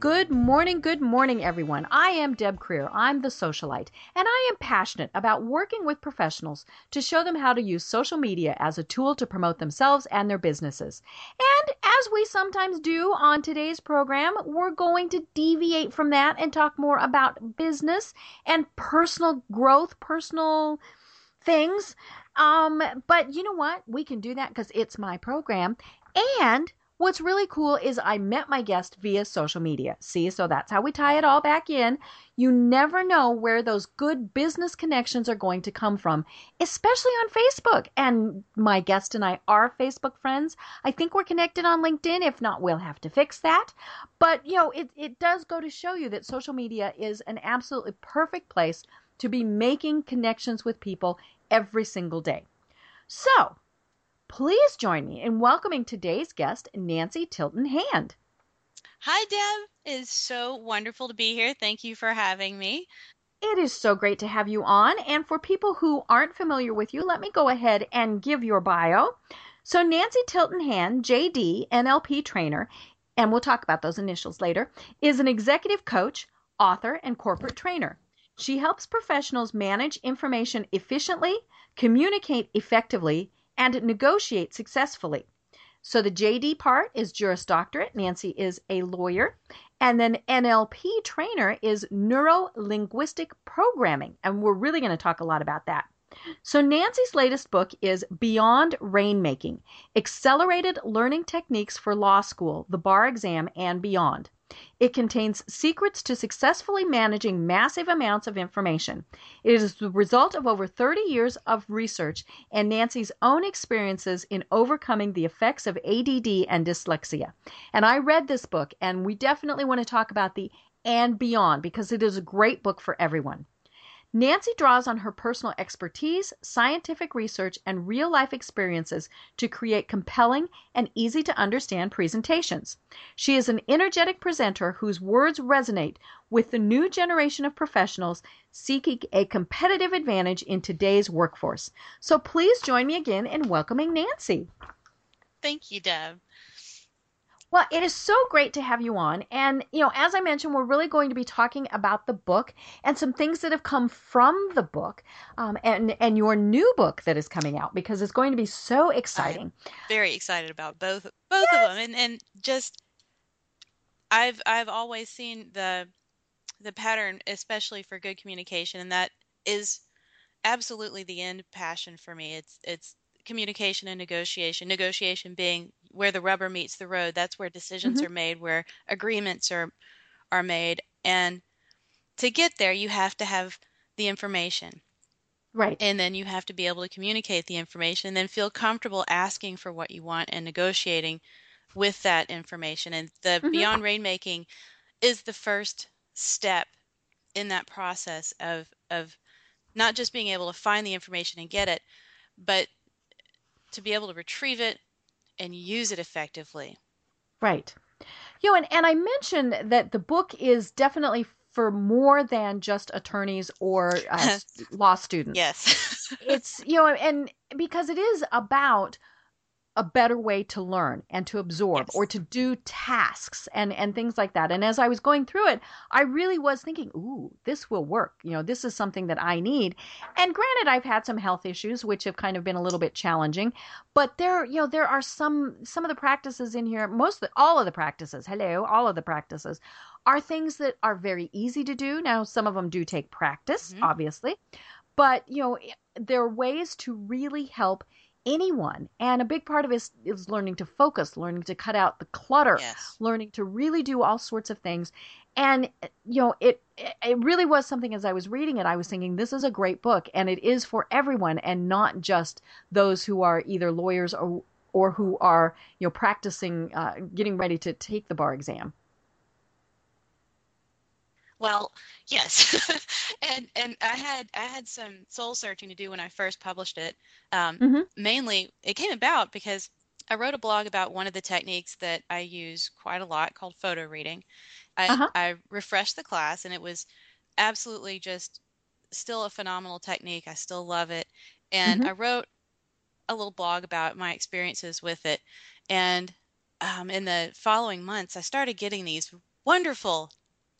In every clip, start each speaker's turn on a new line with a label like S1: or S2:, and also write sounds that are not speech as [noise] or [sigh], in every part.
S1: Good morning, good morning, everyone. I am Deb Krier. I'm the socialite, and I am passionate about working with professionals to show them how to use social media as a tool to promote themselves and their businesses. And as we sometimes do on today's program, we're going to deviate from that and talk more about business and personal growth, personal things. Um, but you know what? We can do that because it's my program. And What's really cool is I met my guest via social media. See, so that's how we tie it all back in. You never know where those good business connections are going to come from, especially on Facebook. And my guest and I are Facebook friends. I think we're connected on LinkedIn. If not, we'll have to fix that. But, you know, it, it does go to show you that social media is an absolutely perfect place to be making connections with people every single day. So, Please join me in welcoming today's guest, Nancy Tilton Hand.
S2: Hi, Deb. It is so wonderful to be here. Thank you for having me.
S1: It is so great to have you on. And for people who aren't familiar with you, let me go ahead and give your bio. So, Nancy Tilton Hand, JD, NLP trainer, and we'll talk about those initials later, is an executive coach, author, and corporate trainer. She helps professionals manage information efficiently, communicate effectively, and negotiate successfully. So the JD part is Juris Doctorate. Nancy is a lawyer. And then NLP trainer is Neuro Linguistic Programming. And we're really going to talk a lot about that. So Nancy's latest book is Beyond Rainmaking Accelerated Learning Techniques for Law School, the Bar Exam, and Beyond. It contains secrets to successfully managing massive amounts of information. It is the result of over 30 years of research and Nancy's own experiences in overcoming the effects of ADD and dyslexia. And I read this book, and we definitely want to talk about the and beyond because it is a great book for everyone. Nancy draws on her personal expertise, scientific research, and real life experiences to create compelling and easy to understand presentations. She is an energetic presenter whose words resonate with the new generation of professionals seeking a competitive advantage in today's workforce. So please join me again in welcoming Nancy.
S2: Thank you, Deb.
S1: Well, it is so great to have you on. And, you know, as I mentioned, we're really going to be talking about the book and some things that have come from the book um, and, and your new book that is coming out because it's going to be so exciting.
S2: I'm very excited about both both yes. of them. And, and just, I've, I've always seen the, the pattern, especially for good communication, and that is absolutely the end passion for me. It's, it's communication and negotiation. Negotiation being where the rubber meets the road. That's where decisions mm-hmm. are made, where agreements are are made. And to get there, you have to have the information.
S1: Right.
S2: And then you have to be able to communicate the information and then feel comfortable asking for what you want and negotiating with that information. And the mm-hmm. beyond rainmaking is the first step in that process of of not just being able to find the information and get it, but to be able to retrieve it and use it effectively.
S1: Right. You know, and, and I mentioned that the book is definitely for more than just attorneys or uh, [laughs] law students.
S2: Yes. [laughs]
S1: it's, you know, and because it is about a better way to learn and to absorb yes. or to do tasks and and things like that and as i was going through it i really was thinking ooh this will work you know this is something that i need and granted i've had some health issues which have kind of been a little bit challenging but there you know there are some some of the practices in here most of the, all of the practices hello all of the practices are things that are very easy to do now some of them do take practice mm-hmm. obviously but you know there are ways to really help anyone. And a big part of it is, is learning to focus, learning to cut out the clutter,
S2: yes.
S1: learning to really do all sorts of things. And you know, it it really was something as I was reading it, I was thinking this is a great book and it is for everyone and not just those who are either lawyers or or who are you know practicing uh, getting ready to take the bar exam
S2: well yes [laughs] and and i had i had some soul searching to do when i first published it um,
S1: Mhm.
S2: mainly it came about because i wrote a blog about one of the techniques that i use quite a lot called photo reading i,
S1: Uh-huh.
S2: I refreshed the class and it was absolutely just still a phenomenal technique i still love it and
S1: Mhm.
S2: i wrote a little blog about my experiences with it. And um, in the following months, I started getting these wonderful,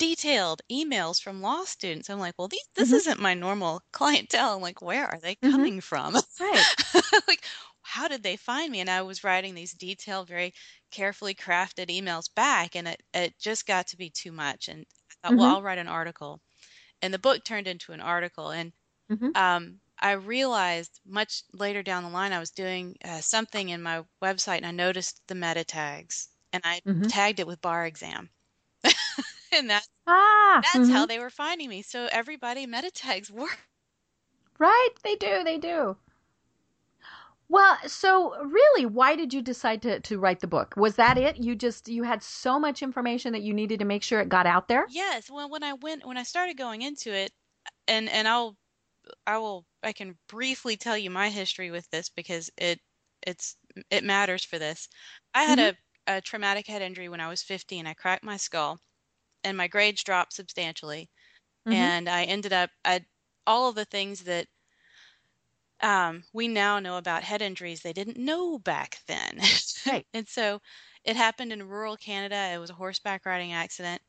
S2: detailed emails from law students. I'm like, well, these, this
S1: Mhm.
S2: isn't my normal [laughs] clientele. I'm like, where are they
S1: Mhm.
S2: coming from?
S1: right [laughs]
S2: like, how did they find me? And I was writing these detailed, very carefully crafted emails back, and it, it just got to be too much. And I thought, well,
S1: Mhm.
S2: I'll write an article. And the book turned into an article. And
S1: Mhm.
S2: um, I realized much later down the line, I was doing uh, something in my website and I noticed the meta tags and I
S1: Mhm.
S2: tagged it with bar exam. [laughs] [laughs] and that,
S1: ah
S2: that's how
S1: mhm.
S2: they were finding me. So everybody meta tags [laughs] work.
S1: right they do they do well so really why did you decide to, to write the book was that it you just you had so much information that you needed to make sure it got out there
S2: Yes. Well, when I went, when I started going into it, and and I'll, I will, I can briefly tell you my history with this because it, it's, it matters for this. I had
S1: Mhm.
S2: a, a traumatic head injury when I was 15. I cracked my skull, and my grades dropped substantially.
S1: Mhm.
S2: and I ended up I all of the things that um, we now know about head injuries they didn't know back then.
S1: Right. [laughs]
S2: and so it happened in rural Canada. It was a horseback riding accident,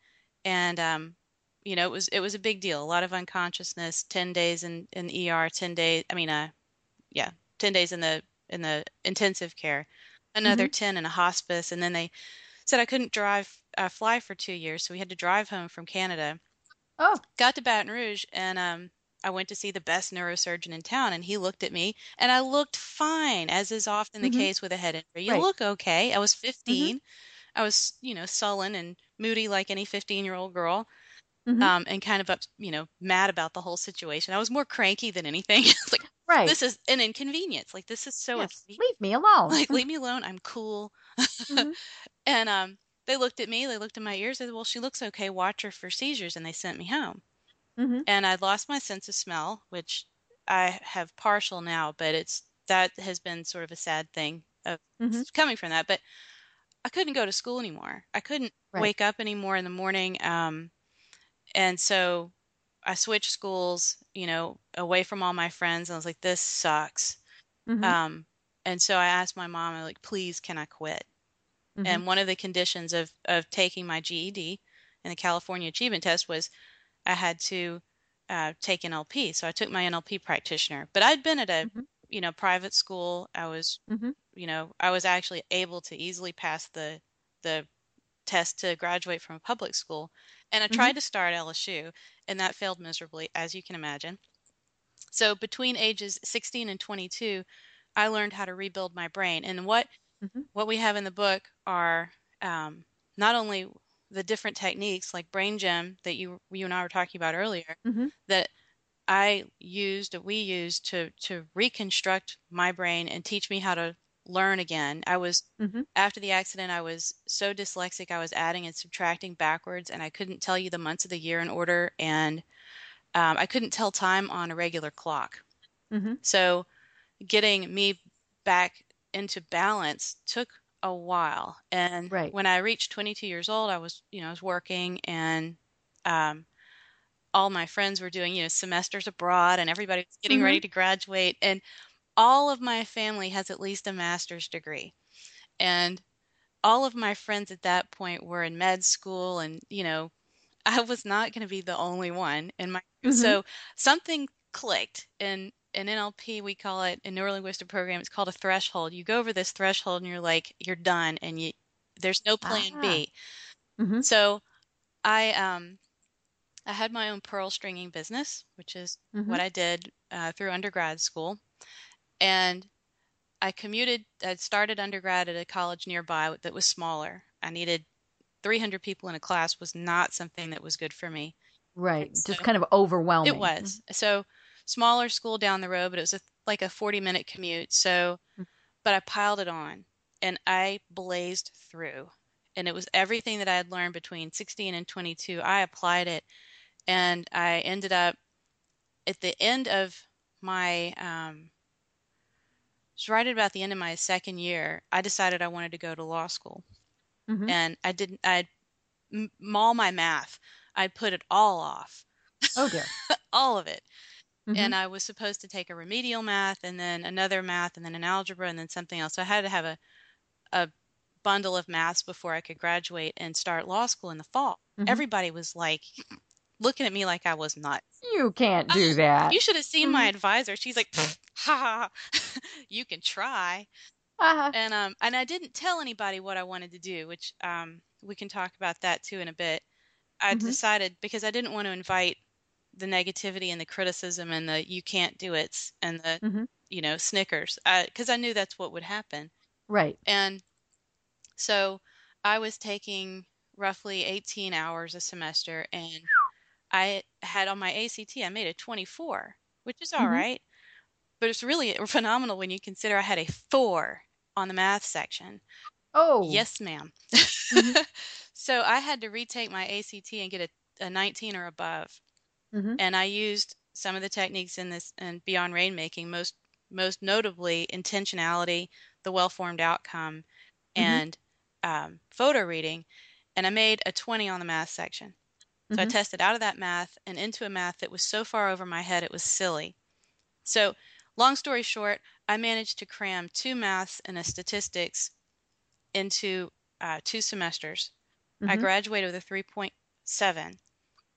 S2: and um, you know it was it was a big deal. A lot of unconsciousness, ten days in in the ER, ten days. I mean, uh, yeah, ten days in the in the intensive care, another ten in a hospice, and then they said I couldn't drive uh, fly for two years, so we had to drive home from Canada
S1: oh
S2: got to Baton Rouge and um I went to see the best neurosurgeon in town and he looked at me and I looked fine as is often the
S1: Mhm.
S2: case with a head injury. You
S1: Right.
S2: look okay. I was 15. I was, you know, sullen and moody like any 15-year-old girl.
S1: Mhm.
S2: Um and kind of up, you know, mad about the whole situation. I was more cranky than anything. [laughs] Like
S1: right
S2: this is an inconvenience. Like this is so
S1: yes. leave me alone
S2: Like [laughs] leave me alone. I'm cool.
S1: Mhm. [laughs]
S2: And um they looked at me, they looked at my ears, they said, Well, she looks okay, watch her for seizures, and they sent me home
S1: Mhm.
S2: and I'd lost my sense of smell, which I have partial now, but it's that has been sort of a sad thing of
S1: Mhm.
S2: coming from that. But I couldn't go to school anymore. I couldn't
S1: Right.
S2: wake up anymore in the morning. Um, and so I switched schools, you know, away from all my friends. And I was like, this sucks.
S1: Mhm.
S2: Um, and so I asked my mom, I'm like, please, can I quit?
S1: Mhm.
S2: And one of the conditions of, of taking my GED and the California Achievement Test was I had to uh, take NLP. So I took my NLP practitioner. But I'd been at a
S1: Mhm.
S2: you know private school. I was
S1: Mhm.
S2: you know I was actually able to easily pass the the test to graduate from a public school. And I
S1: Mhm.
S2: tried to start LSU, and that failed miserably, as you can imagine. So between ages 16 and 22, I learned how to rebuild my brain. And what
S1: Mhm.
S2: what we have in the book are um, not only the different techniques like brain gym that you you and I were talking about earlier
S1: Mhm.
S2: that I used that we used to to reconstruct my brain and teach me how to learn again. I was
S1: Mhm.
S2: after the accident I was so dyslexic I was adding and subtracting backwards and I couldn't tell you the months of the year in order and um, I couldn't tell time on a regular clock.
S1: Mhm.
S2: So getting me back into balance took a while. And
S1: Right.
S2: when I reached 22 years old, I was, you know, I was working and um, all my friends were doing, you know, semesters abroad and everybody was getting ready to graduate. And all of my family has at least a master's degree. And all of my friends at that point were in med school and, you know, [laughs] I was not going to be the only one in my
S1: Mhm.
S2: so something clicked and in NLP we call it in neurolinguistic program it's called a threshold. You go over this threshold and you're like you're done and you there's no plan
S1: Ah.
S2: B.
S1: Mhm.
S2: So I um I had my own pearl stringing business, which is
S1: Mhm.
S2: what I did uh, through undergrad school, and I commuted. I started undergrad at a college nearby that was smaller. I needed 300 people in a class was not something that was good for me.
S1: Right.
S2: So-
S1: Just kind of overwhelming.
S2: It was. So smaller school down the road, but it was a, like a 40 minute commute. So,
S1: Mm.
S2: but I piled it on and I blazed through. And it was everything that I had learned between 16 and 22. I applied it, and I ended up at the end of my um, it was right at about the end of my second year. I decided I wanted to go to law school,
S1: Mhm.
S2: and I didn't. I'd m- all my math. I'd put it all off,
S1: Oh dear. [laughs]
S2: all of it.
S1: Mhm.
S2: and I was supposed to take a remedial math and then another math and then an algebra and then something else. So I had to have a a bundle of maths before I could graduate and start law school in the fall.
S1: Mhm.
S2: Everybody was like [sniffs] looking at me like I was nuts.
S1: you can't do that.
S2: You should have seen my
S1: Mhm.
S2: advisor. She's like, ha ha, [laughs] you can try.
S1: Uh-huh.
S2: And um and I didn't tell anybody what I wanted to do, which um we can talk about that too in a bit. I
S1: Mhm.
S2: decided because I didn't want to invite the negativity and the criticism and the you can't do it and the
S1: Mhm.
S2: you know snickers because I knew that's what would happen.
S1: Right.
S2: And so I was taking roughly 18 hours a semester and I had on my ACT I made a 24, which is all
S1: Mhm.
S2: right. But it's really [laughs] phenomenal when you consider I had a 4 on the math section.
S1: Oh.
S2: Yes, ma'am.
S1: Mhm. [laughs]
S2: so I had to retake my ACT and get a, a 19 or above.
S1: Mhm.
S2: And I used some of the techniques in this and beyond rainmaking, most most notably intentionality, the well-formed outcome,
S1: Mhm.
S2: and um, photo reading. And I made a 20 on the math section. So I
S1: Mhm.
S2: tested out of that math and into a math that was so far over my head it was silly. So, long story short, I managed to cram two maths and a statistics into uh, two semesters. I
S1: Mhm.
S2: graduated with a 3.7.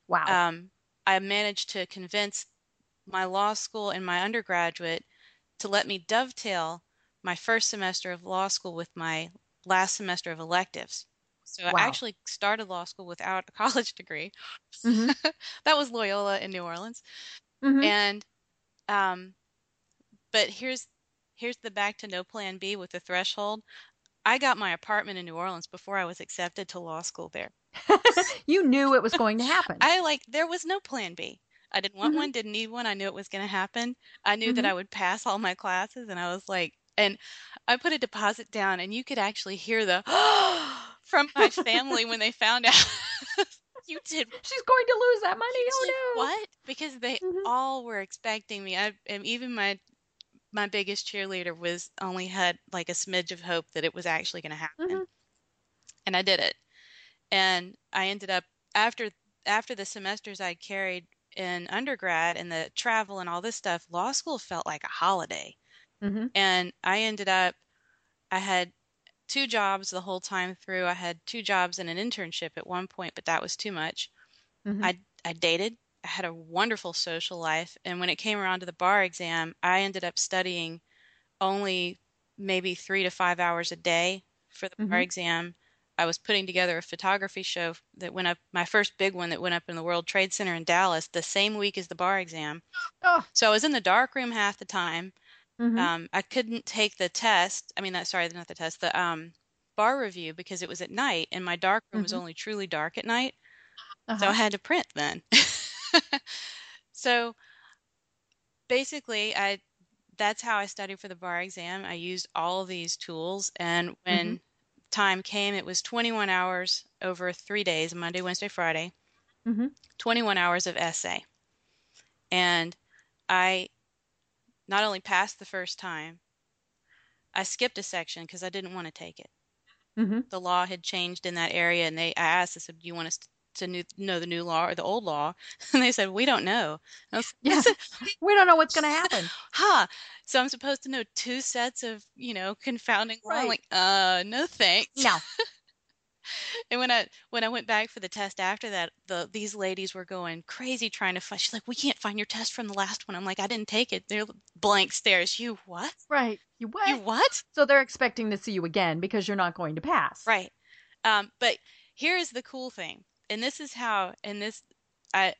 S1: Wow.
S2: Um, I managed to convince my law school and my undergraduate to let me dovetail my first semester of law school with my last semester of electives. So
S1: Wow.
S2: I actually started law school without a [laughs] college degree.
S1: Mhm. [laughs]
S2: that was Loyola in New Orleans.
S1: Mhm.
S2: And um but here's here's the back to no plan B with the threshold. I got my apartment in New Orleans before I was accepted to law school there. [laughs]
S1: you knew it was going to happen.
S2: I like there was no plan B. I didn't want
S1: Mhm.
S2: one, didn't need one. I knew it was going to happen. I knew that
S1: Mhm.
S2: I would pass all my classes and I was like and I put a deposit down and you could actually hear the [gasps] from my family when they found out [laughs] you did [laughs]
S1: She's going to lose that money.
S2: you
S1: Oh no.
S2: what? Because they
S1: Mhm.
S2: all were expecting me. I and even my my biggest cheerleader was only had like a smidge of hope that it was actually going to happen.
S1: Mhm.
S2: And I did it. And I ended up after after the semesters I carried in undergrad and the travel and all this stuff, law school felt like a holiday.
S1: Mhm.
S2: And I ended up I had two jobs the whole time through. I had two jobs and an internship at one point, but that was too much.
S1: Mhm.
S2: I I dated. I had a wonderful social life, and when it came around to the bar exam, I ended up studying only maybe 3 to 5 hours a day for the bar
S1: Mhm.
S2: exam. I was putting together a photography show that went up my first big one that went up in the World Trade Center in Dallas the same week as the bar exam.
S1: Oh.
S2: So I was in the dark room half the time.
S1: Mhm.
S2: Um, I couldn't take the test. I mean, that sorry, not the test, the um, bar review because it was at night, and my dark room was
S1: Mhm.
S2: only truly dark at night. So
S1: Uh-huh.
S2: I had to print then. [laughs] [laughs] so basically, I that's how I studied for the bar exam. I used all of these tools, and when time came, it was 21 hours over three days Monday, Wednesday, Friday.
S1: Mhm.
S2: 21 hours of essay. And I not only passed the first time, I skipped a section because I didn't want to take it.
S1: Mhm.
S2: The law had changed in that area, and they I asked, I said, "Do you want us to new, know the new law or the old law?" [laughs] And they said, "We don't know." Was,
S1: Yeah. [laughs] [laughs] We don't know what's going to happen.
S2: "Huh." So I'm supposed to know two sets of, you know, confounding law. I'm
S1: Right.
S2: like, uh, no thanks.
S1: No.
S2: And when I when I went back for the test after that, the these ladies were going crazy trying to find. She's like, "We can't find your test from the last one." I'm like, "I didn't take it." They're blank stares. You what?
S1: Right. You what?
S2: You what?
S1: So they're expecting to see you again because you're not going to pass.
S2: Right. Um, but here is the cool thing, and this is how, and this, I,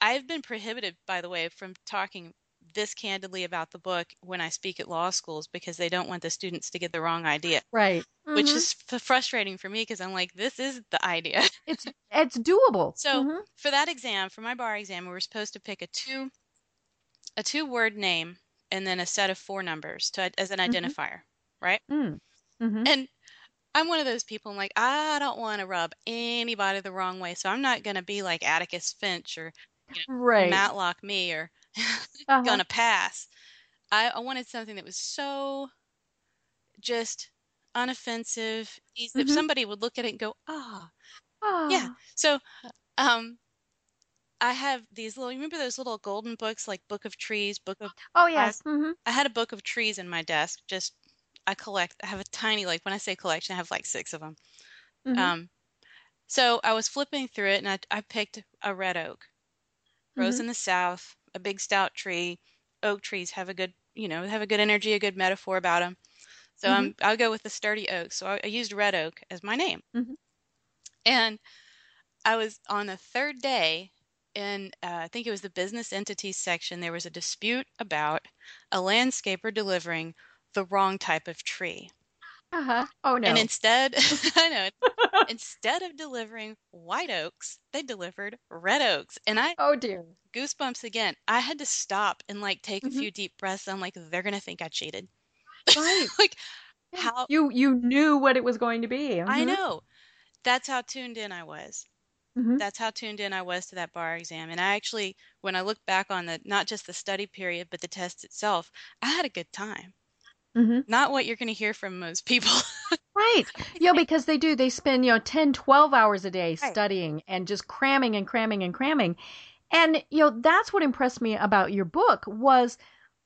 S2: I've been prohibited, by the way, from talking this candidly about the book when I speak at law schools because they don't want the students to get the wrong idea,
S1: Right.
S2: which
S1: Mhm.
S2: is f- frustrating for me because I'm like, this is the idea.
S1: it's it's doable.
S2: So
S1: Mhm.
S2: for that exam, for my bar exam, we were supposed to pick a two, a two word name and then a set of four numbers to as an
S1: Mhm.
S2: identifier, right?
S1: Mm. Mhm.
S2: And I'm one of those people. I'm like, I don't want to rub anybody the wrong way, so I'm not gonna be like Atticus Finch or
S1: Right.
S2: Matlock me or [laughs]
S1: Uh-huh.
S2: gonna pass. I, I wanted something that was so just unoffensive, easy, that
S1: Mhm.
S2: somebody would look at it and go, ah, yeah.
S1: Ah.
S2: So, um, I have these little. You remember those little golden books, like Book of Trees, Book of.
S1: Oh yes. Mhm.
S2: I had a book of trees in my desk. Just I collect. I have a tiny, like when I say collection, I have like six of them.
S1: Mhm.
S2: Um, so I was flipping through it, and I I picked a red oak. Grows
S1: Mhm.
S2: in the south, a big stout tree. Oak trees have a good, you know, have a good energy, a good metaphor about them. So
S1: Mhm.
S2: I'm I'll go with the sturdy oak. So I, I used red oak as my name.
S1: Mhm.
S2: And I was on the third day in uh, I think it was the business entities section. There was a dispute about a landscaper delivering the wrong type of tree.
S1: Uh-huh. Oh no.
S2: And instead, [laughs] [laughs] I know, instead of delivering white oaks, they delivered red oaks. And I
S1: oh dear.
S2: goosebumps again. I had to stop and like take
S1: Mhm.
S2: a few deep breaths. I'm like, they're gonna think I cheated.
S1: Right. [laughs]
S2: like how
S1: You you knew what it was going to be.
S2: I
S1: Mhm.
S2: know. That's how tuned in I was.
S1: Mhm.
S2: That's how tuned in I was to that bar exam. And I actually, when I look back on the not just the study period, but the test itself, I had a good time.
S1: Mhm.
S2: Not what you're gonna hear from most people. [laughs]
S1: Right. Yeah, because they do. They spend, you know, 10, 12 hours a day
S2: Right.
S1: studying and just cramming and cramming and cramming. And, you know, that's what impressed me about your book was,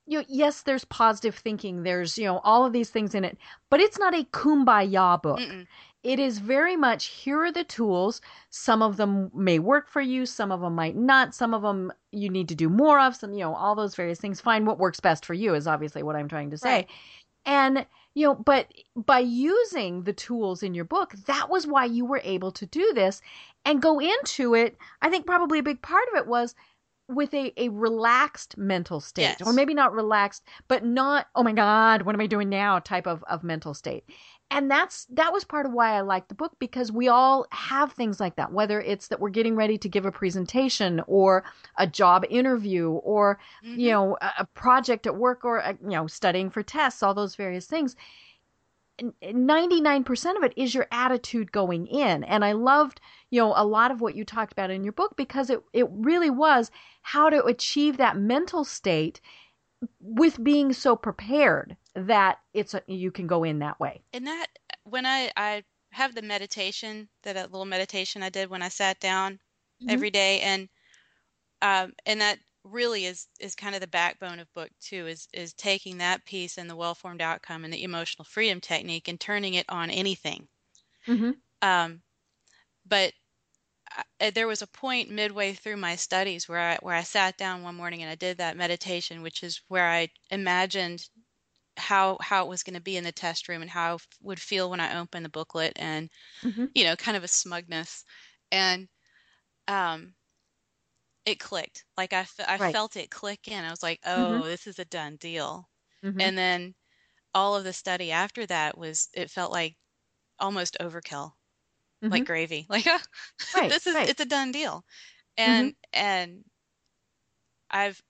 S1: you know, yes, there's positive thinking. There's, you know, all of these things in it, but it's not a kumbaya book.
S2: Mm-mm.
S1: It is very much here are the tools. Some of them may work for you, some of them might not. Some of them you need to do more of, some, you know, all those various things. Find what works best for you is obviously what I'm trying to say.
S2: Right.
S1: And, you know, but by using the tools in your book, that was why you were able to do this and go into it. I think probably a big part of it was with a, a relaxed mental state, or maybe not relaxed, but not, oh my God, what am I doing now type of, of mental state. And that's that was part of why I liked the book because we all have things like that, whether it's that we're getting ready to give a presentation or a job interview or
S2: Mhm.
S1: you know a, a project at work or uh you know studying for tests all those various things 99% of it is your attitude going in and i loved you know a lot of what you talked about in your book because it it really was how to achieve that mental state with being so prepared that it's a, you can go in that way
S2: And that when I I have the meditation, that, that little meditation I did when I sat down
S1: Mhm.
S2: every day, and um, and that really is is kind of the backbone of book two is is taking that piece and the well formed outcome and the emotional freedom technique and turning it on anything.
S1: hmm
S2: Um, but I, there was a point midway through my studies where I where I sat down one morning and I did that meditation, which is where I imagined how how it was going to be in the test room and how I f- would feel when I opened the booklet and
S1: hmm
S2: you know kind of a smugness. And um it clicked. Like I, I
S1: Right.
S2: felt it click in. I was like
S1: Mhm.
S2: oh this is a done deal.
S1: Hmm
S2: and then all of the study after that was it felt like almost overkill like gravy. Like
S1: Mm-hmm. [laughs] Right,
S2: this is
S1: right. Mm-hmm.
S2: it's a done deal. And and i've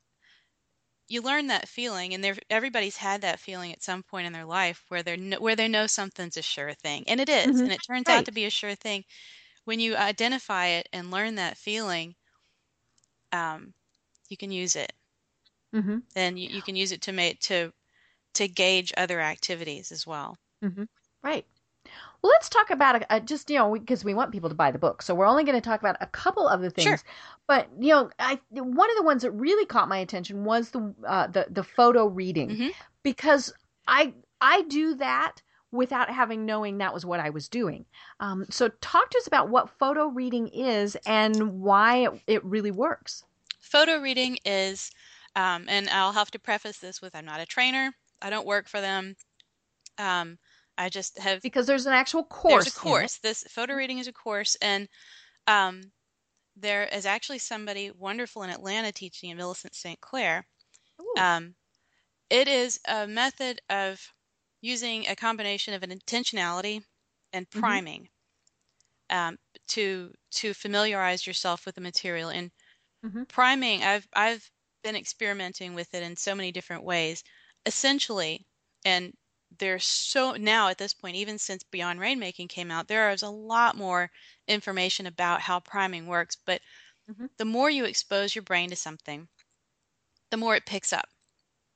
S2: you learn that feeling and everybody's had that feeling at some point in their life where they're kn- where they know something's a sure thing and it is,
S1: Mhm,
S2: and it turns out to be a sure thing. When you identify it and learn that feeling um you can use it.
S1: Hmm
S2: then you, you can use it to make to to gauge other activities as well.
S1: Hmm Right. Let's talk about uh, just you know because we want people to buy the book, so we're only going to talk about a couple of the things.
S2: Sure.
S1: But you know, I one of the ones that really caught my attention was the uh, the the photo reading
S2: Mhm.
S1: because I I do that without having knowing that was what I was doing. Um, so talk to us about what photo reading is and why it, it really works.
S2: photo reading is um, and i'll have to preface this with i'm not a trainer i don't work for them um, i just have
S1: Because there's an actual course.
S2: there's a course this photo reading is a course and um, there is actually somebody wonderful in atlanta teaching at millicent st clair um, it is a method of using a combination of an intentionality and
S1: Mhm.
S2: priming um, to to familiarize yourself with the material and
S1: Mhm.
S2: priming i've i've been experimenting with it in so many different ways essentially and there's so now at this point, even since Beyond Rainmaking came out, there is a lot more information about how priming works. But
S1: Mhm.
S2: the more you expose your brain to something, the more it picks up.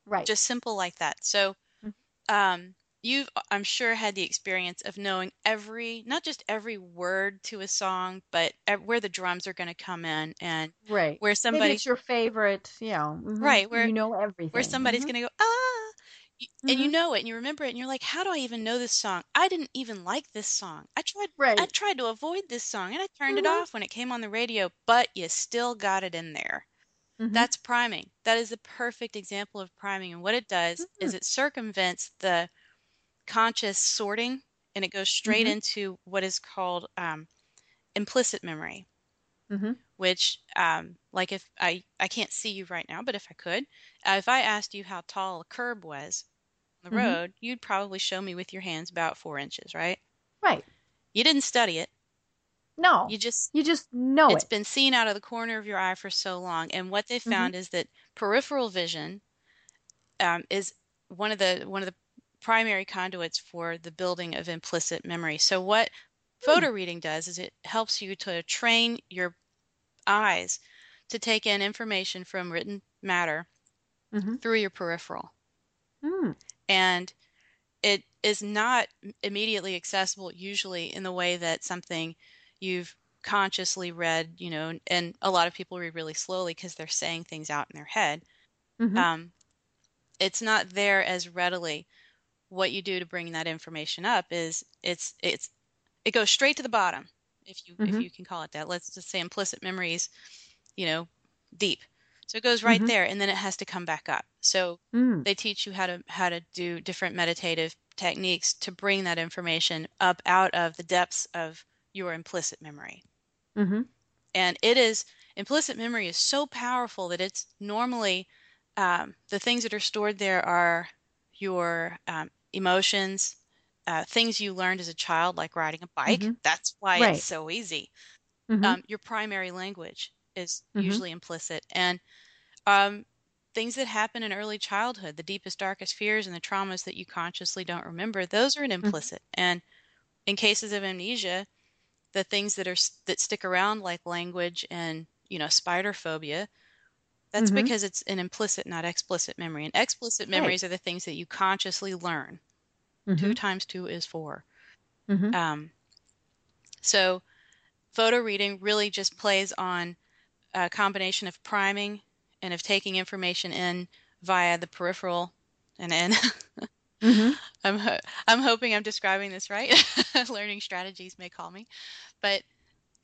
S1: Right.
S2: Just simple like that. So,
S1: Mhm.
S2: um, you've, I'm sure, had the experience of knowing every, not just every word to a song, but where the drums are going to come in and
S1: right.
S2: where
S1: somebody's your favorite, you know. mhm,
S2: Right, where-
S1: you know everything.
S2: where somebody's
S1: Mhm.
S2: going to go, ah, y- and you
S1: Mhm.
S2: know it and you remember it and you're like, how do I even know this song? I didn't even like this song. I tried,
S1: Right.
S2: I tried to avoid this song and I turned it
S1: Mhm.
S2: off when it came on the radio, but you still got it in there.
S1: Mhm.
S2: That's priming. That is the perfect example of priming. And what it does is it circumvents the conscious sorting and it goes straight
S1: Mhm.
S2: into what is called um, implicit memory,
S1: Mhm.
S2: which, um, like if I, I can't see you right now, but if I could, uh, if I asked you how tall a curb was the
S1: Mhm.
S2: road, you'd probably show me with your hands about four inches, right?
S1: Right.
S2: You didn't study it.
S1: No.
S2: You just
S1: You just know
S2: it's
S1: it.
S2: been seen out of the corner of your eye for so long and what they
S1: Mhm.
S2: found is that peripheral vision um, is one of the one of the primary conduits for the building of implicit memory so what photo reading does is it helps you to train your eyes to take in information from written matter
S1: Mhm.
S2: through your peripheral
S1: Mm.
S2: And it is not immediately accessible usually in the way that something you've consciously read you know and a lot of people read really slowly because they're saying things out in their head
S1: Mhm.
S2: um, it's not there as readily what you do to bring that information up is it's it's it goes straight to the bottom if you if
S1: Mhm.
S2: you can call it that let's just say implicit memories you know deep so it goes right
S1: Mhm.
S2: there and then it has to come back up so
S1: Mm.
S2: they teach you how to how to do different meditative techniques to bring that information up out of the depths of your implicit memory
S1: Mhm.
S2: and it is implicit memory is so powerful that it's normally um, the things that are stored there are your um, emotions uh, things you learned as a child like riding a bike
S1: Mhm.
S2: that's why
S1: Right.
S2: it's so easy
S1: Mhm.
S2: um, your primary language is
S1: Mhm.
S2: usually implicit and um, things that happen in early childhood the deepest darkest fears and the traumas that you consciously don't remember those are an implicit and in cases of amnesia the things that are that stick around like language and you know spider phobia that's
S1: Mhm.
S2: because it's an implicit not explicit memory and explicit
S1: Right.
S2: memories are the things that you consciously learn two
S1: Mhm.
S2: times two is four
S1: Mhm.
S2: um, so photo reading really just plays on a combination of priming and of taking information in via the peripheral and in
S1: Mhm. [laughs]
S2: I'm ho- I'm hoping I'm describing this right. [laughs] Learning strategies may call me, but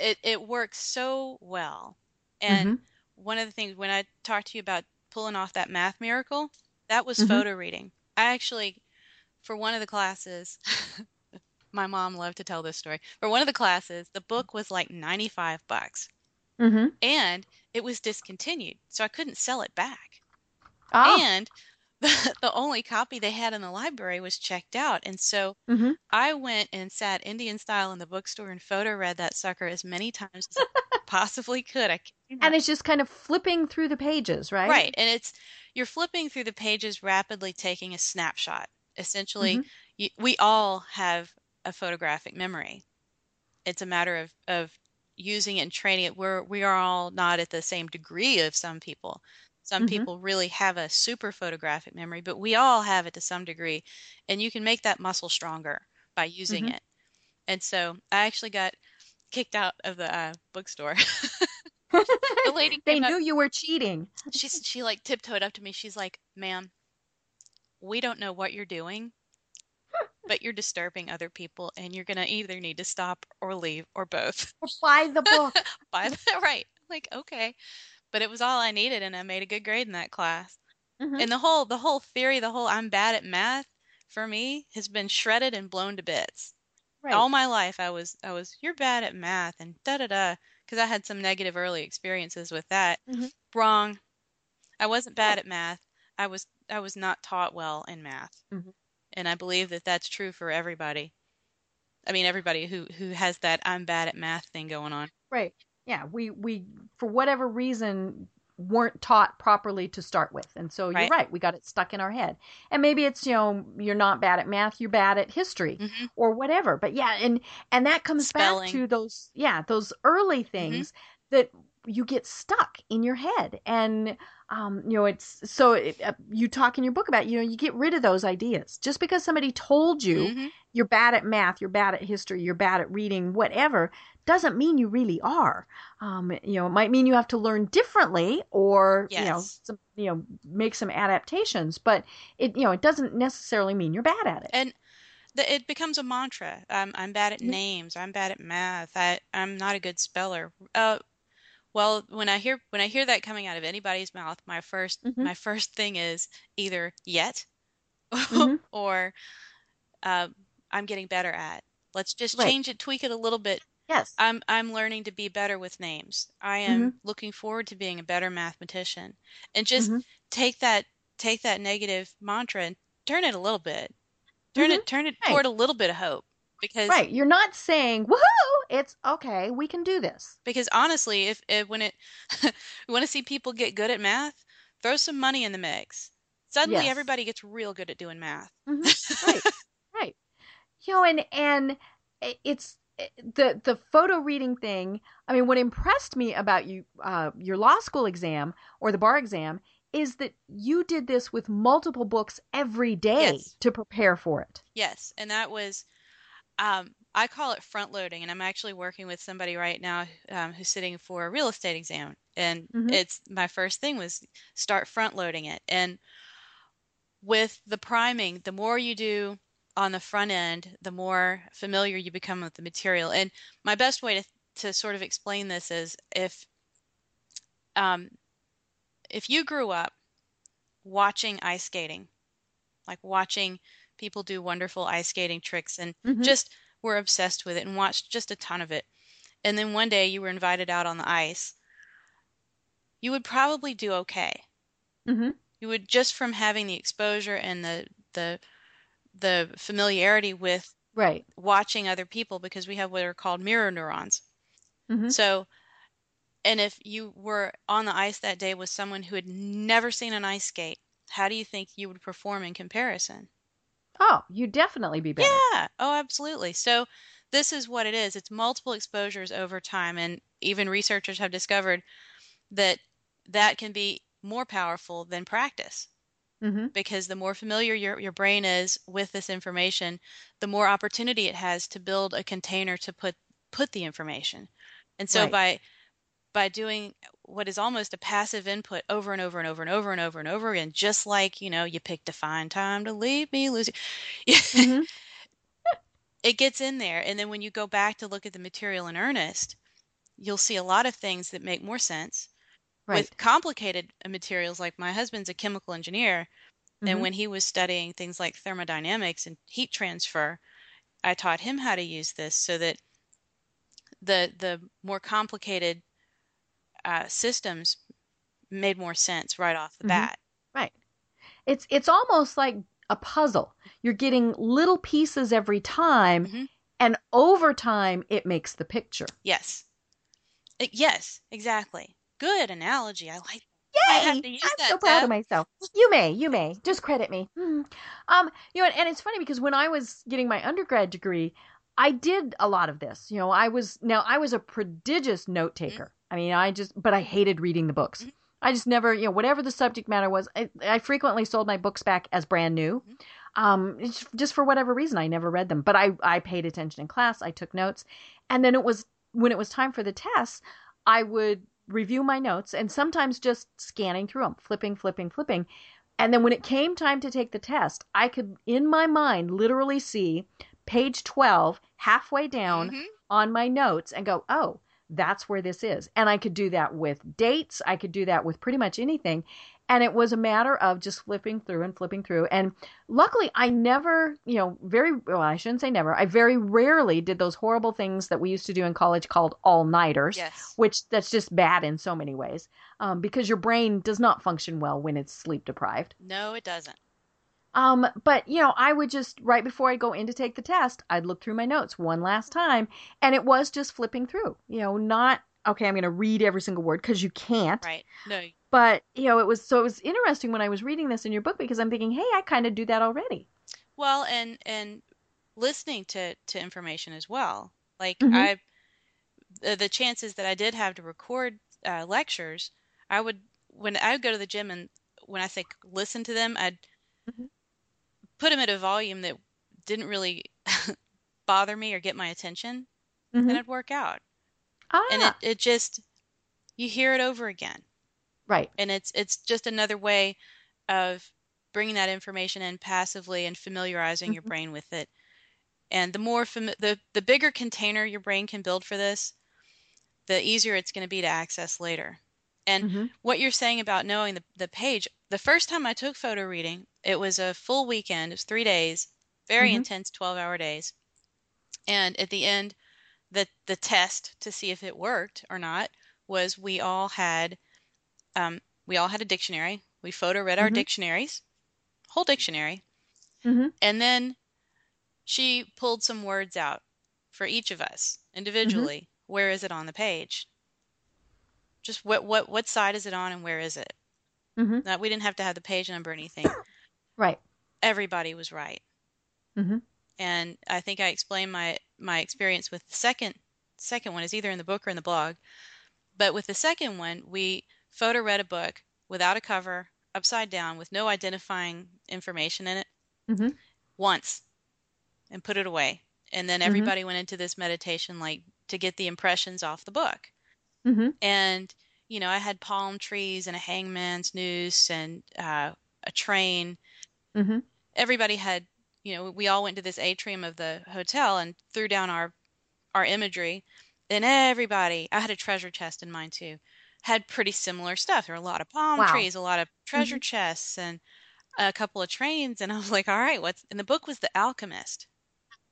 S2: it it works so well. And
S1: Mhm.
S2: one of the things when I talked to you about pulling off that math miracle, that was
S1: Mhm.
S2: photo reading. I actually, for one of the classes, [laughs] my mom loved to tell this story. For one of the classes, the book was like 95 bucks
S1: Mhm.
S2: and it was discontinued, so I couldn't sell it back.
S1: Ah.
S2: And [laughs] the, the only copy they had in the library was checked out. And so
S1: Mhm.
S2: I went and sat Indian style in the bookstore and photo read that sucker as many times as I [laughs] possibly could. I
S1: And it's just kind of flipping through the pages, right?
S2: right. And it's you're flipping through the pages rapidly taking a snapshot. Essentially,
S1: Mhm.
S2: you, we all have a photographic memory. It's a matter of of using it and training it. We're we are all not at the same degree of some people. Some
S1: Mhm.
S2: people really have a super photographic memory, but we all have it to some degree, and you can make that muscle stronger by using
S1: Mhm.
S2: it. And so I actually got kicked out of the uh, bookstore. [laughs] the lady
S1: they
S2: came up,
S1: knew you were cheating.
S2: she she like tiptoed up to me. She's like, "Ma'am, we don't know what you're doing, but you're disturbing other people, and you're gonna either need to stop or leave or both."
S1: Or buy the book. [laughs]
S2: buy the [laughs] right, like okay, but it was all I needed, and I made a good grade in that class.
S1: Mhm.
S2: And the whole the whole theory, the whole I'm bad at math for me has been shredded and blown to bits.
S1: Right.
S2: All my life I was I was you're bad at math and da da da because I had some negative early experiences with that.
S1: Mhm.
S2: Wrong. I wasn't bad at math. I was I was not taught well in math.
S1: Mhm.
S2: And I believe that that's true for everybody. I mean everybody who who has that I'm bad at math thing going on.
S1: Right. Yeah, we we for whatever reason weren't taught properly to start with. And so you're
S2: Right.
S1: right, we got it stuck in our head. And maybe it's, you know, you're not bad at math, you're bad at history
S2: Mhm.
S1: or whatever. But yeah, and and that comes
S2: Spelling.
S1: back to those yeah, those early things that you get stuck in your head. And um, you know, it's so it, uh, you talk in your book about, you know, you get rid of those ideas. Just because somebody told you
S2: Mhm.
S1: you're bad at math, you're bad at history, you're bad at reading, whatever, doesn't mean you really are. Um, you know, it might mean you have to learn differently or, you know, some, you know, make some adaptations, but it, you know, it doesn't necessarily mean you're bad at it.
S2: And the, it becomes a mantra. Um, I'm bad at names. I'm bad at math. I, I'm not a good speller. Uh, well, when I hear when I hear that coming out of anybody's mouth, my 1st
S1: Mhm.
S2: my first thing is either yet [laughs]
S1: Mhm.
S2: or uh, I'm getting better at. Let's just
S1: Right.
S2: change it, tweak it a little bit.
S1: Yes.
S2: I'm I'm learning to be better with names. I am looking forward to being a better mathematician. And just
S1: Mhm.
S2: take that take that negative mantra and turn it a little bit. Turn it turn it toward a little bit of hope. Because
S1: Right. You're not saying, woohoo, it's okay, we can do this.
S2: because honestly, if, if when it [laughs] you want to see people get good at math, throw some money in the mix. Suddenly
S1: Yes.
S2: everybody gets real good at doing math.
S1: Mhm. [laughs] Right. right. You know, and and it's the the photo reading thing. I mean, what impressed me about you, uh, your law school exam or the bar exam, is that you did this with multiple books every day
S2: Yes.
S1: to prepare for it.
S2: Yes, and that was, um, I call it front loading, and I'm actually working with somebody right now um, who's sitting for a real estate exam, and
S1: Mhm.
S2: it's my first thing was start front loading it, and with the priming, the more you do on the front end, the more familiar you become with the material. And my best way to to sort of explain this is if um, if you grew up watching ice skating, like watching people do wonderful ice skating tricks and
S1: Mhm.
S2: just were obsessed with it and watched just a ton of it. And then one day you were invited out on the ice, you would probably do okay.
S1: Mhm.
S2: You would just from having the exposure and the the the familiarity with
S1: Right.
S2: watching other people because we have what are called mirror neurons.
S1: Mhm.
S2: So and if you were on the ice that day with someone who had never seen an ice skate, how do you think you would perform in comparison?
S1: Oh, you'd definitely be better.
S2: Yeah. Oh, absolutely. So this is what it is. It's multiple exposures over time and even researchers have discovered that that can be more powerful than practice
S1: hmm
S2: because the more familiar your your brain is with this information, the more opportunity it has to build a container to put put the information. And so
S1: Right.
S2: by by doing what is almost a passive input over and over and over and over and over and over again, just like, you know, you picked a fine time to leave me, Lucy.
S1: hmm [laughs]
S2: it gets in there and then when you go back to look at the material in earnest you'll see a lot of things that make more sense
S1: Right.
S2: with complicated uh, materials like my husband's a chemical engineer and
S1: Mhm.
S2: when he was studying things like thermodynamics and heat transfer i taught him how to use this so that the the more complicated uh, systems made more sense right off the
S1: Mhm.
S2: bat
S1: Right. It's it's almost like a puzzle. You're getting little pieces every time,
S2: Mhm.
S1: and over time it makes the picture.
S2: yes Uh, yes exactly good analogy i like
S1: Yay!
S2: I have to use
S1: I'm so proud of myself. You may, you may. Just credit me. Hmm. Um, you know, and it's funny because when I was getting my undergrad degree, I did a lot of this. You know, I was now I was a prodigious note taker. I mean, I just but I hated reading the books.
S2: Mhm.
S1: I just never, you know, whatever the subject matter was, I, I frequently sold my books back as brand new. Um, just for whatever reason, I never read them. But I, I paid attention in class. I took notes, and then it was when it was time for the tests, I would review my notes and sometimes just scanning through them, flipping, flipping, flipping. And then when it came time to take the test, I could, in my mind, literally see page 12 halfway down
S2: Mhm.
S1: on my notes and go, oh, that's where this is. And I could do that with dates. I could do that with pretty much anything. And it was a matter of just flipping through and flipping through. And luckily, I never, you know, very, well, I shouldn't say never. I very rarely did those horrible things that we used to do in college called all nighters
S2: yes
S1: which that's just bad in so many ways um, because your brain does not function well when it's sleep deprived
S2: no it doesn't
S1: um, but you know i would just right before i go in to take the test i'd look through my notes one last time and it was just flipping through you know not okay, I'm going to read every single word because you can't.
S2: Right. No.
S1: But, you know, it was so it was interesting when I was reading this in your book because I'm thinking, hey, I kind of do that already.
S2: Well, and and listening to to information as well. Like
S1: Mhm.
S2: I, the, the chances that I did have to record uh, lectures, I would when I would go to the gym and when I say listen to them, I'd
S1: Mhm.
S2: Put them at a volume that didn't really [laughs] bother me or get my attention,
S1: Mhm.
S2: and it'd work out.
S1: Ah,
S2: And it it just you hear it over again,
S1: right.
S2: and it's it's just another way of bringing that information in passively and familiarizing your
S1: Mhm.
S2: brain with it. And the more fami- the the bigger container your brain can build for this, the easier it's going to be to access later. And
S1: Mhm.
S2: what you're saying about knowing the, the page, the first time I took photo reading, it was a full weekend. It was three days, very
S1: Mhm.
S2: intense 12 hour days. And at the end, the, the test to see if it worked or not was we all had um, we all had a dictionary. We photo read our
S1: Mhm.
S2: dictionaries, whole dictionary,
S1: Mhm.
S2: and then she pulled some words out for each of us individually. Where is it on the page? Just what what what side is it on and where is it?
S1: Mhm.
S2: Now, we didn't have to have the page number or anything. [coughs]
S1: Right.
S2: Everybody was right.
S1: Mhm.
S2: And I think I explained my my experience with the second second one is either in the book or in the blog. But with the second one, we photo read a book without a cover, upside down, with no identifying information in it
S1: Mhm.
S2: once and put it away. And then
S1: Mhm.
S2: everybody went into this meditation like to get the impressions off the book.
S1: Mhm.
S2: And, you know, I had palm trees and a hangman's noose and uh, a train.
S1: Mhm.
S2: Everybody had, you know, we all went to this atrium of the hotel and threw down our our imagery. And everybody, I had a treasure chest in mine too, had pretty similar stuff. There were a lot of palm
S1: Wow.
S2: trees, a lot of treasure chests, and a couple of trains. And I was like, all right, what's and the book was The Alchemist.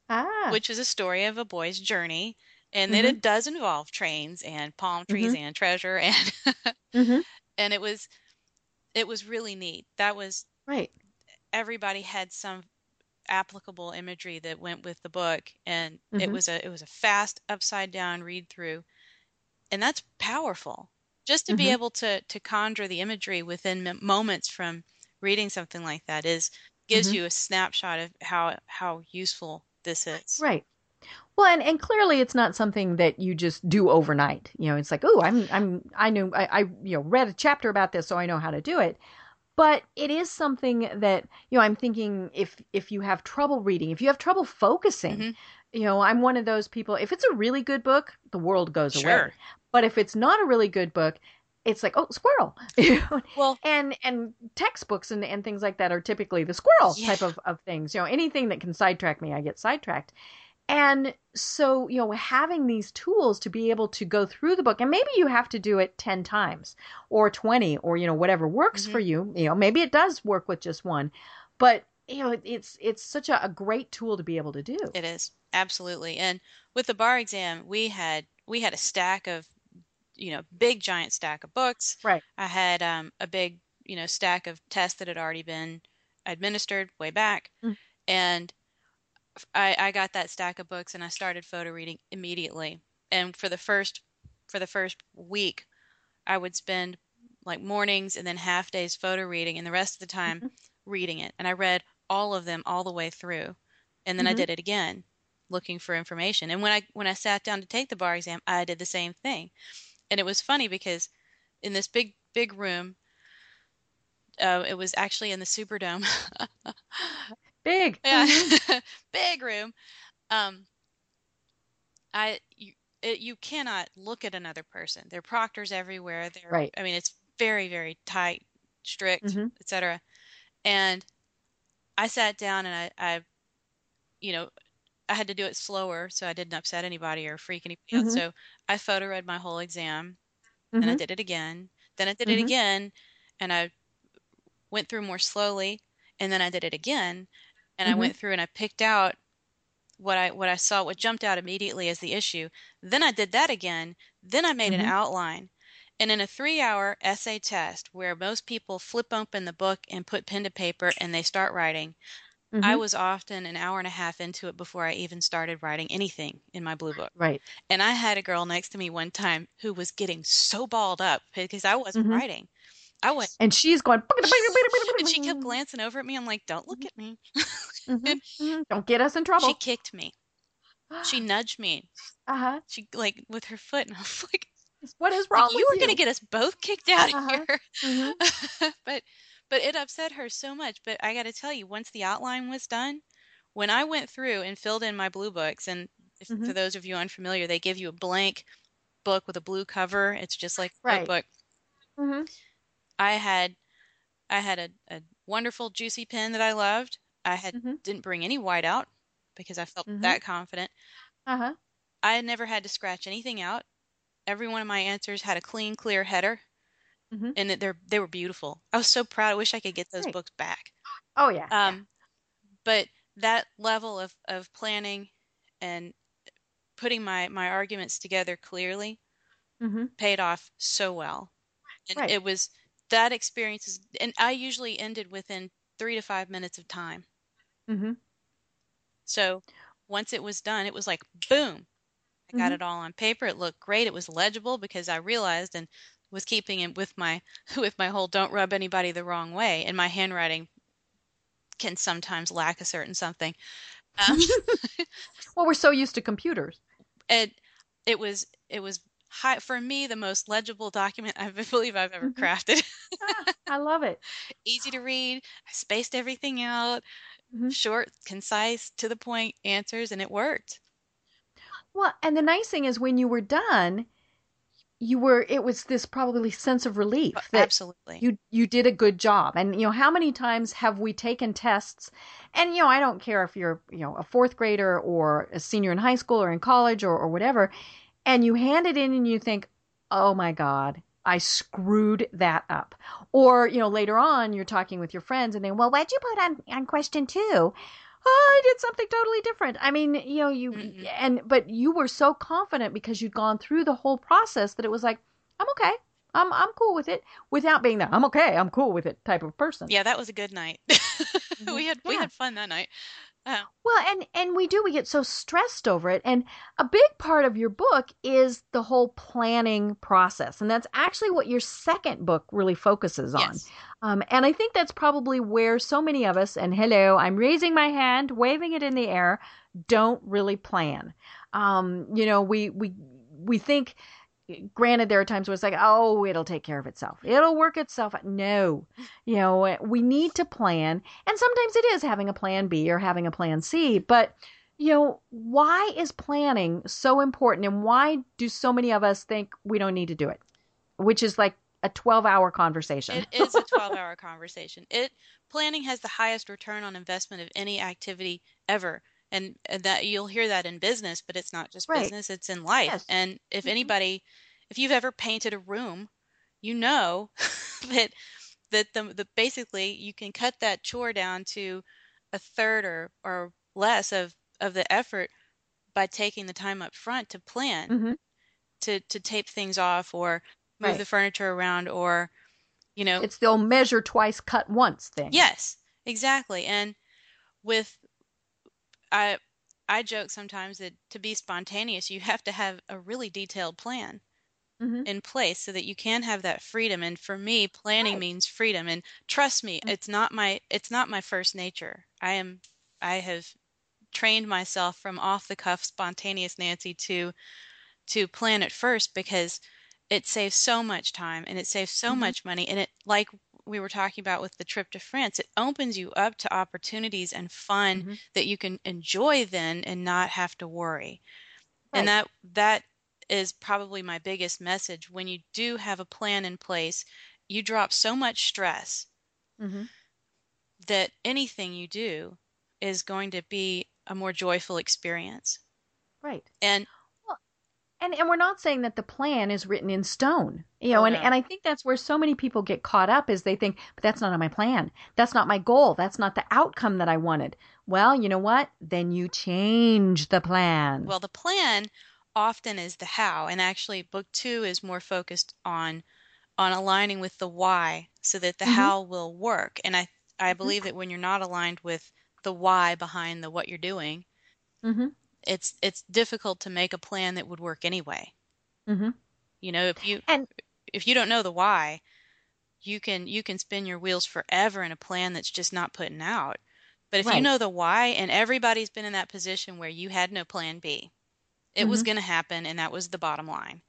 S1: Ah.
S2: which is a story of a boy's journey and
S1: Mhm.
S2: it does involve trains and palm trees
S1: Mhm.
S2: and treasure and
S1: Mhm. [laughs]
S2: and it was it was really neat that was
S1: Right.
S2: everybody had some applicable imagery that went with the book and it
S1: Mhm.
S2: was a it was a fast upside down read through and that's powerful just to be
S1: Mhm.
S2: able to to conjure the imagery within m- moments from reading something like that is gives
S1: Mhm.
S2: you a snapshot of how how useful this is
S1: Right. Well, and, and clearly it's not something that you just do overnight. You know, it's like, oh, I'm I'm I knew I, I you know read a chapter about this, so I know how to do it. But it is something that you know I'm thinking if if you have trouble reading, if you have trouble focusing,
S2: Mhm.
S1: you know, I'm one of those people. If it's a really good book, the world goes away. But if it's not a really good book, it's like, oh, squirrel. [laughs]
S2: Well
S1: and and textbooks and, and things like that are typically the squirrel
S2: Yeah.
S1: type of, of things you know anything that can sidetrack me i get sidetracked and so you know having these tools to be able to go through the book and maybe you have to do it 10 times or 20 or you know whatever works
S2: Mhm.
S1: for you you know maybe it does work with just one but you know it's it's such a, a great tool to be able to do
S2: It is absolutely. And with the bar exam, we had we had a stack of, you know, big giant stack of books.
S1: Right.
S2: I had um, a big, you know, stack of tests that had already been administered way back,
S1: Mm.
S2: and I I got that stack of books and I started photo reading immediately. And for the first for the first week, I would spend like mornings and then half days photo reading, and the rest of the time
S1: Mhm.
S2: reading it. And I read all of them all the way through, and then I
S1: Mhm.
S2: did it again, looking for information. And when I when I sat down to take the bar exam, I did the same thing. And it was funny because in this big big room, uh, it was actually in the Superdome. [laughs]
S1: big
S2: yeah, [laughs] big room. Um, I you it, you cannot look at another person. There are proctors everywhere. There,
S1: Right.
S2: I mean, it's very very tight, strict,
S1: Mhm.
S2: etc. And I sat down and I, I, you know, I had to do it slower so I didn't upset anybody or freak anybody out.
S1: Mhm.
S2: So I photo read my whole exam, then I
S1: Mhm.
S2: did it again, then I did it
S1: Mhm.
S2: again, and I went through more slowly, and then I did it again, and I
S1: Mhm.
S2: went through and I picked out what I what I saw, what jumped out immediately as the issue. Then I did that again. Then I made an
S1: Mhm.
S2: outline. And in a three hour essay test where most people flip open the book and put pen to paper and they start writing, I
S1: Mhm.
S2: was often an hour and a half into it before I even started writing anything in my blue book.
S1: Right.
S2: And I had a girl next to me one time who was getting so balled up because I wasn't
S1: Mhm.
S2: writing. I went,
S1: And she's going.
S2: and she kept glancing over at me. I'm like, don't look at me.
S1: Mhm, [laughs] mhm. Don't get us in trouble.
S2: She kicked me. She [gasps] nudged me.
S1: uh huh.
S2: She like with her foot, and I was like,
S1: What is
S2: like,
S1: wrong
S2: you
S1: with
S2: were gonna get us both kicked out of
S1: Uh-huh.
S2: here.
S1: Mhm. [laughs]
S2: but but it upset her so much. But I got to tell you, once the outline was done, when I went through and filled in my blue books, and if, for
S1: Mhm.
S2: those of you unfamiliar, they give you a blank book with a blue cover. It's just like a
S1: Right.
S2: notebook. I had I had a, a wonderful juicy pen that I loved. I had
S1: Mhm.
S2: didn't bring any white out because I felt
S1: Mhm.
S2: that confident.
S1: Uh huh.
S2: I had never had to scratch anything out. Every one of my answers had a clean, clear header,
S1: Mhm.
S2: and they're they were beautiful. I was so proud. I wish I could get those
S1: Great.
S2: books back.
S1: Oh yeah.
S2: Um, but that level of of planning and putting my my arguments together clearly
S1: Mhm.
S2: paid off so well. And
S1: Right.
S2: it was that experience is, and I usually ended within three to five minutes of time.
S1: Mhm.
S2: So once it was done, it was like boom. I got
S1: Mhm.
S2: it all on paper. It looked great. It was legible because I realized and was keeping it with my [laughs] with my whole don't rub anybody the wrong way. And my handwriting can sometimes lack a certain something. [laughs] Um, [laughs]
S1: Well, we're so used to computers.
S2: it it was it was high for me the most legible document [laughs] I believe I've ever
S1: Mhm.
S2: crafted. [laughs]
S1: I love it. [laughs]
S2: Easy to read. I spaced everything out.
S1: Mhm.
S2: Short, concise, to the point answers, and it worked.
S1: Well, and the nice thing is when you were done, you were it was this probably sense of relief
S2: Uh,
S1: that
S2: Absolutely.
S1: you you did a good job. And you know, how many times have we taken tests? And you know, I don't care if you're, you know, a fourth grader or a senior in high school or in college or, or whatever, and you hand it in and you think, "Oh my god, I screwed that up." Or, you know, later on you're talking with your friends and they, "Well, what'd you put on on question 2?" Oh, I did something totally different. I mean, you know, you
S2: Mm-mm.
S1: and but you were so confident because you'd gone through the whole process that it was like, I'm okay. I'm I'm cool with it without being that I'm okay, I'm cool with it type of person.
S2: Yeah, that was a good night. [laughs] Mm-hmm. we had we had fun that night. Uh,
S1: Well, and and we do we get so stressed over it and a big part of your book is the whole planning process. And that's actually what your second book really focuses on.
S2: yes.
S1: Um, and I think that's probably where so many of us, and hello, I'm raising my hand, waving it in the air, don't really plan. Um, you know, we we we think. Granted, there are times where it's like, oh, it'll take care of itself. It'll work itself out. No, you know, we need to plan, and sometimes it is having a plan B or having a plan C. But you know, why is planning so important, and why do so many of us think we don't need to do it? Which is like a 12-hour conversation.
S2: It is a 12-hour conversation. It planning has the highest return on investment of any activity ever. And, that you'll hear that in business, but it's not just
S1: Right.
S2: business, it's in life.
S1: Yes.
S2: And if
S1: Mhm.
S2: anybody if you've ever painted a room, you know [laughs] that that the, the basically you can cut that chore down to a third or or less of of the effort by taking the time up front to plan
S1: Mhm.
S2: to to tape things off or move
S1: Right.
S2: the furniture around or you know
S1: It's the old measure twice, cut once thing.
S2: yes exactly and with i i joke sometimes that to be spontaneous you have to have a really detailed plan
S1: Mhm.
S2: in place so that you can have that freedom and for me planning
S1: Right.
S2: means freedom and trust me
S1: Mm.
S2: it's not my it's not my first nature i am i have trained myself from off the cuff spontaneous nancy to to plan it first because it saves so much time and it saves so
S1: Mhm.
S2: much money and it like we were talking about with the trip to France it opens you up to opportunities and fun
S1: Mhm.
S2: that you can enjoy then and not have to worry and that that is probably my biggest message when you do have a plan in place you drop so much stress
S1: Mhm.
S2: that anything you do is going to be a more joyful experience
S1: Right.
S2: and
S1: And and we're not saying that the plan is written in stone. You know,
S2: Oh,
S1: and,
S2: no.
S1: and I think that's where so many people get caught up is they think, but that's not on my plan. That's not my goal. That's not the outcome that I wanted. Well, you know what? Then you change the plan.
S2: Well, the plan often is the how, and actually, book two is more focused on on aligning with the why, so that the
S1: Mhm.
S2: how will work. And I I
S1: Mhm.
S2: believe that when you're not aligned with the why behind the what you're doing,
S1: Mm-hmm.
S2: It's it's difficult to make a plan that would work anyway.
S1: Mm-hmm.
S2: You know, if you
S1: And
S2: if you don't know the why, you can you can spin your wheels forever in a plan that's just not putting out. But if you know the why, and everybody's been in that position where you had no plan B, it was
S1: Mhm.
S2: going to happen, and that was the bottom line.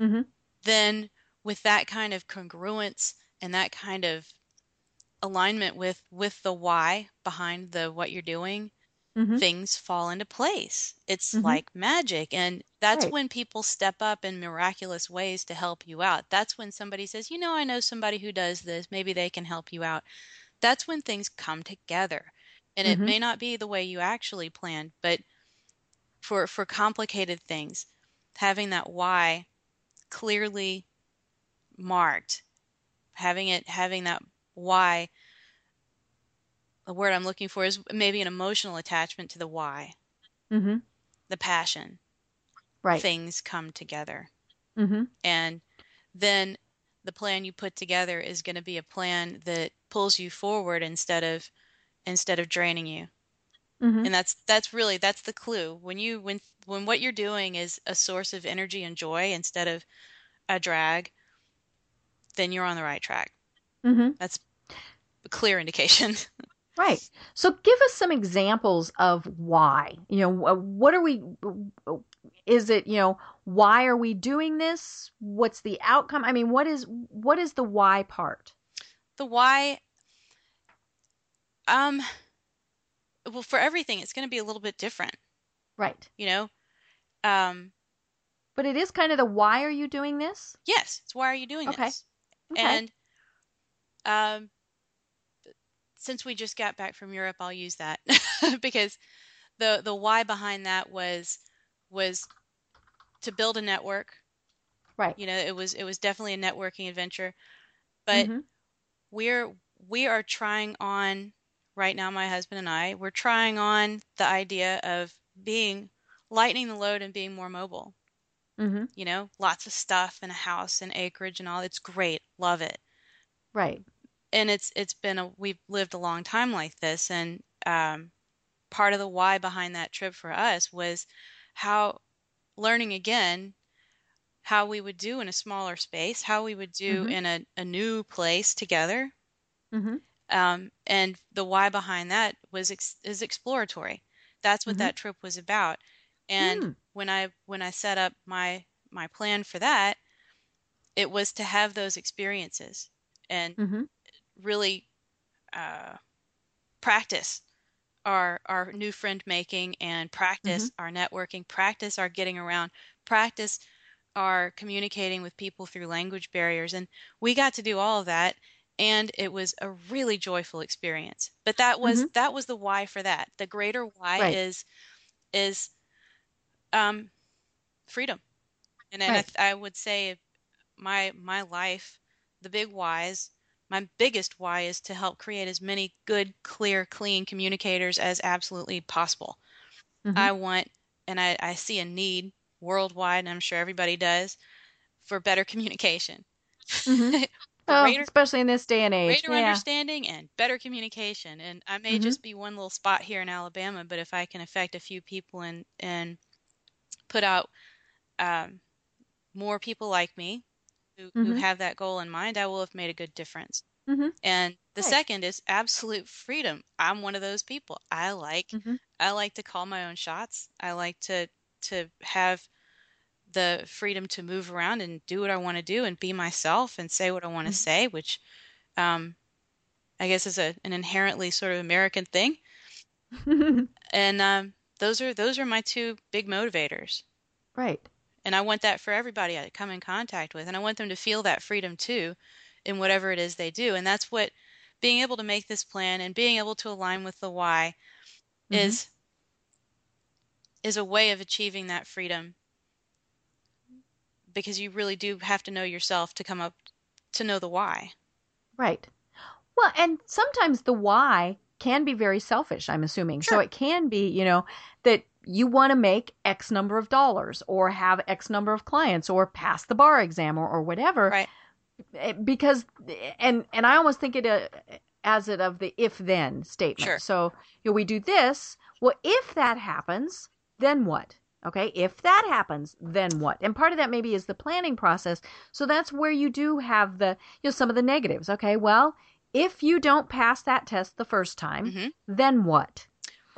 S1: Mhm.
S2: Then, with that kind of congruence and that kind of alignment with with the why behind the what you're doing,
S1: Mhm.
S2: things fall into place. It's
S1: Mhm.
S2: like magic. And that's
S1: Right.
S2: when people step up in miraculous ways to help you out. That's when somebody says, you know, I know somebody who does this. Maybe they can help you out. That's when things come together. And it
S1: Mhm.
S2: may not be the way you actually planned, but for for complicated things, having that why clearly marked, having it having that why the word I'm looking for is maybe an emotional attachment to the why
S1: Mm-hmm.
S2: the passion,
S1: Right.
S2: things come together.
S1: Mm-hmm.
S2: And then the plan you put together is going to be a plan that pulls you forward instead of instead of draining you.
S1: Mm-hmm.
S2: And that's that's really that's the clue. When you when when what you're doing is a source of energy and joy instead of a drag, then you're on the right track.
S1: Mm-hmm.
S2: That's a clear indication. [laughs]
S1: Right. So give us some examples of why. You know, what are we is it, you know, why are we doing this? What's the outcome? I mean, what is what is the why part?
S2: the why um well for everything it's going to be a little bit different,
S1: Right.
S2: you know. Um
S1: But it is kind of the why are you doing this?
S2: Yes, it's why are you doing
S1: Okay.
S2: this?
S1: Okay.
S2: And um, since we just got back from Europe, I'll use that [laughs] because the the why behind that was was to build a network.
S1: right.
S2: You know, it was it was definitely a networking adventure, but
S1: Mhm.
S2: we're we are trying on right now. My husband and I we're trying on the idea of being lightening the load and being more mobile.
S1: Mhm.
S2: You know, lots of stuff and a house and acreage and all. It's great, love it.
S1: Right.
S2: And it's it's been a we've lived a long time like this and um, part of the why behind that trip for us was how learning again how we would do in a smaller space how we would do
S1: Mhm.
S2: in a, a new place together
S1: Mhm.
S2: um, and the why behind that was ex- is exploratory that's what
S1: Mhm.
S2: that trip was about and
S1: Hmm.
S2: when i when i set up my my plan for that it was to have those experiences and
S1: Mhm.
S2: Really uh, practice our our new friend making and practice our networking, practice our getting around, practice our communicating with people through language barriers, and we got to do all of that, and it was a really joyful experience. But that was that was the why for that. The greater why
S1: Right.
S2: is is um, freedom, and, and I, th- I would say my my life, the big whys my biggest why is to help create as many good, clear, clean communicators as absolutely possible.
S1: Mhm.
S2: I want, and I, I see a need worldwide, and I'm sure everybody does, for better communication. [laughs]
S1: Mhm. Oh,
S2: greater
S1: especially in this day and age.
S2: greater
S1: yeah.
S2: understanding and better communication. And I may
S1: Mhm.
S2: just be one little spot here in Alabama, but if I can affect a few people and and put out um, more people like me who, who
S1: Mhm.
S2: have that goal in mind, I will have made a good difference.
S1: Mhm.
S2: And the
S1: Right.
S2: second is absolute freedom. I'm one of those people. I like
S1: Mhm.
S2: I like to call my own shots. I like to to have the freedom to move around and do what I want to do and be myself and say what I want to
S1: Mhm.
S2: say, which um, I guess is a, an inherently sort of American thing. [laughs] And um, those are those are my two big motivators.
S1: right.
S2: And I want that for everybody I come in contact with. And I want them to feel that freedom too in whatever it is they do. And that's what being able to make this plan and being able to align with the why
S1: Mhm.
S2: is is a way of achieving that freedom because you really do have to know yourself to come up to know the why.
S1: Right. Well, and sometimes the why can be very selfish, I'm assuming. So it can be, you know, that you want to make X number of dollars or have X number of clients or pass the bar exam or, or whatever.
S2: Right.
S1: Eh, Because and and I almost think it uh, as it of the if then statement.
S2: Sure.
S1: So you know, we do this. Well, if that happens, then what? Okay, if that happens, then what? And part of that maybe is the planning process. So that's where you do have the you know some of the negatives. Okay, well, if you don't pass that test the first time,
S2: Mhm.
S1: then what?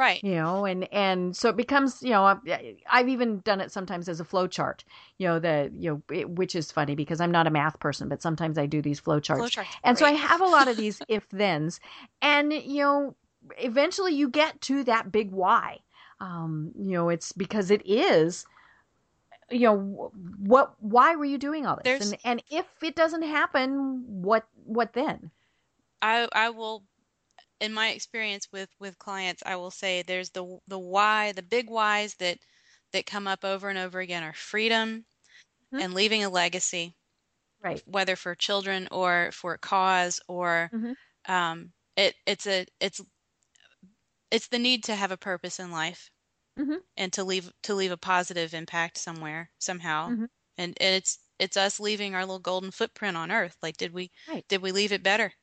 S2: Right.
S1: you know and and so it becomes you know i've even done it sometimes as a flow chart you know the you know it, which is funny because i'm not a math person but sometimes i do these flow charts
S2: Flowchart's
S1: and so i have a lot of these [laughs] if thens and you know eventually you get to that big why. Um you know it's because it is you know what why were you doing all this?
S2: There's-
S1: and and if it doesn't happen what what then?
S2: I I will in my experience with with clients I will say there's the the why the big whys that that come up over and over again are freedom
S1: Mhm.
S2: and leaving a legacy
S1: right
S2: whether for children or for a cause or
S1: Mhm.
S2: um it it's a it's it's the need to have a purpose in life
S1: Mhm.
S2: and to leave to leave a positive impact somewhere somehow
S1: Mhm.
S2: and, and it's it's us leaving our little golden footprint on earth like did we
S1: Right.
S2: did we leave it better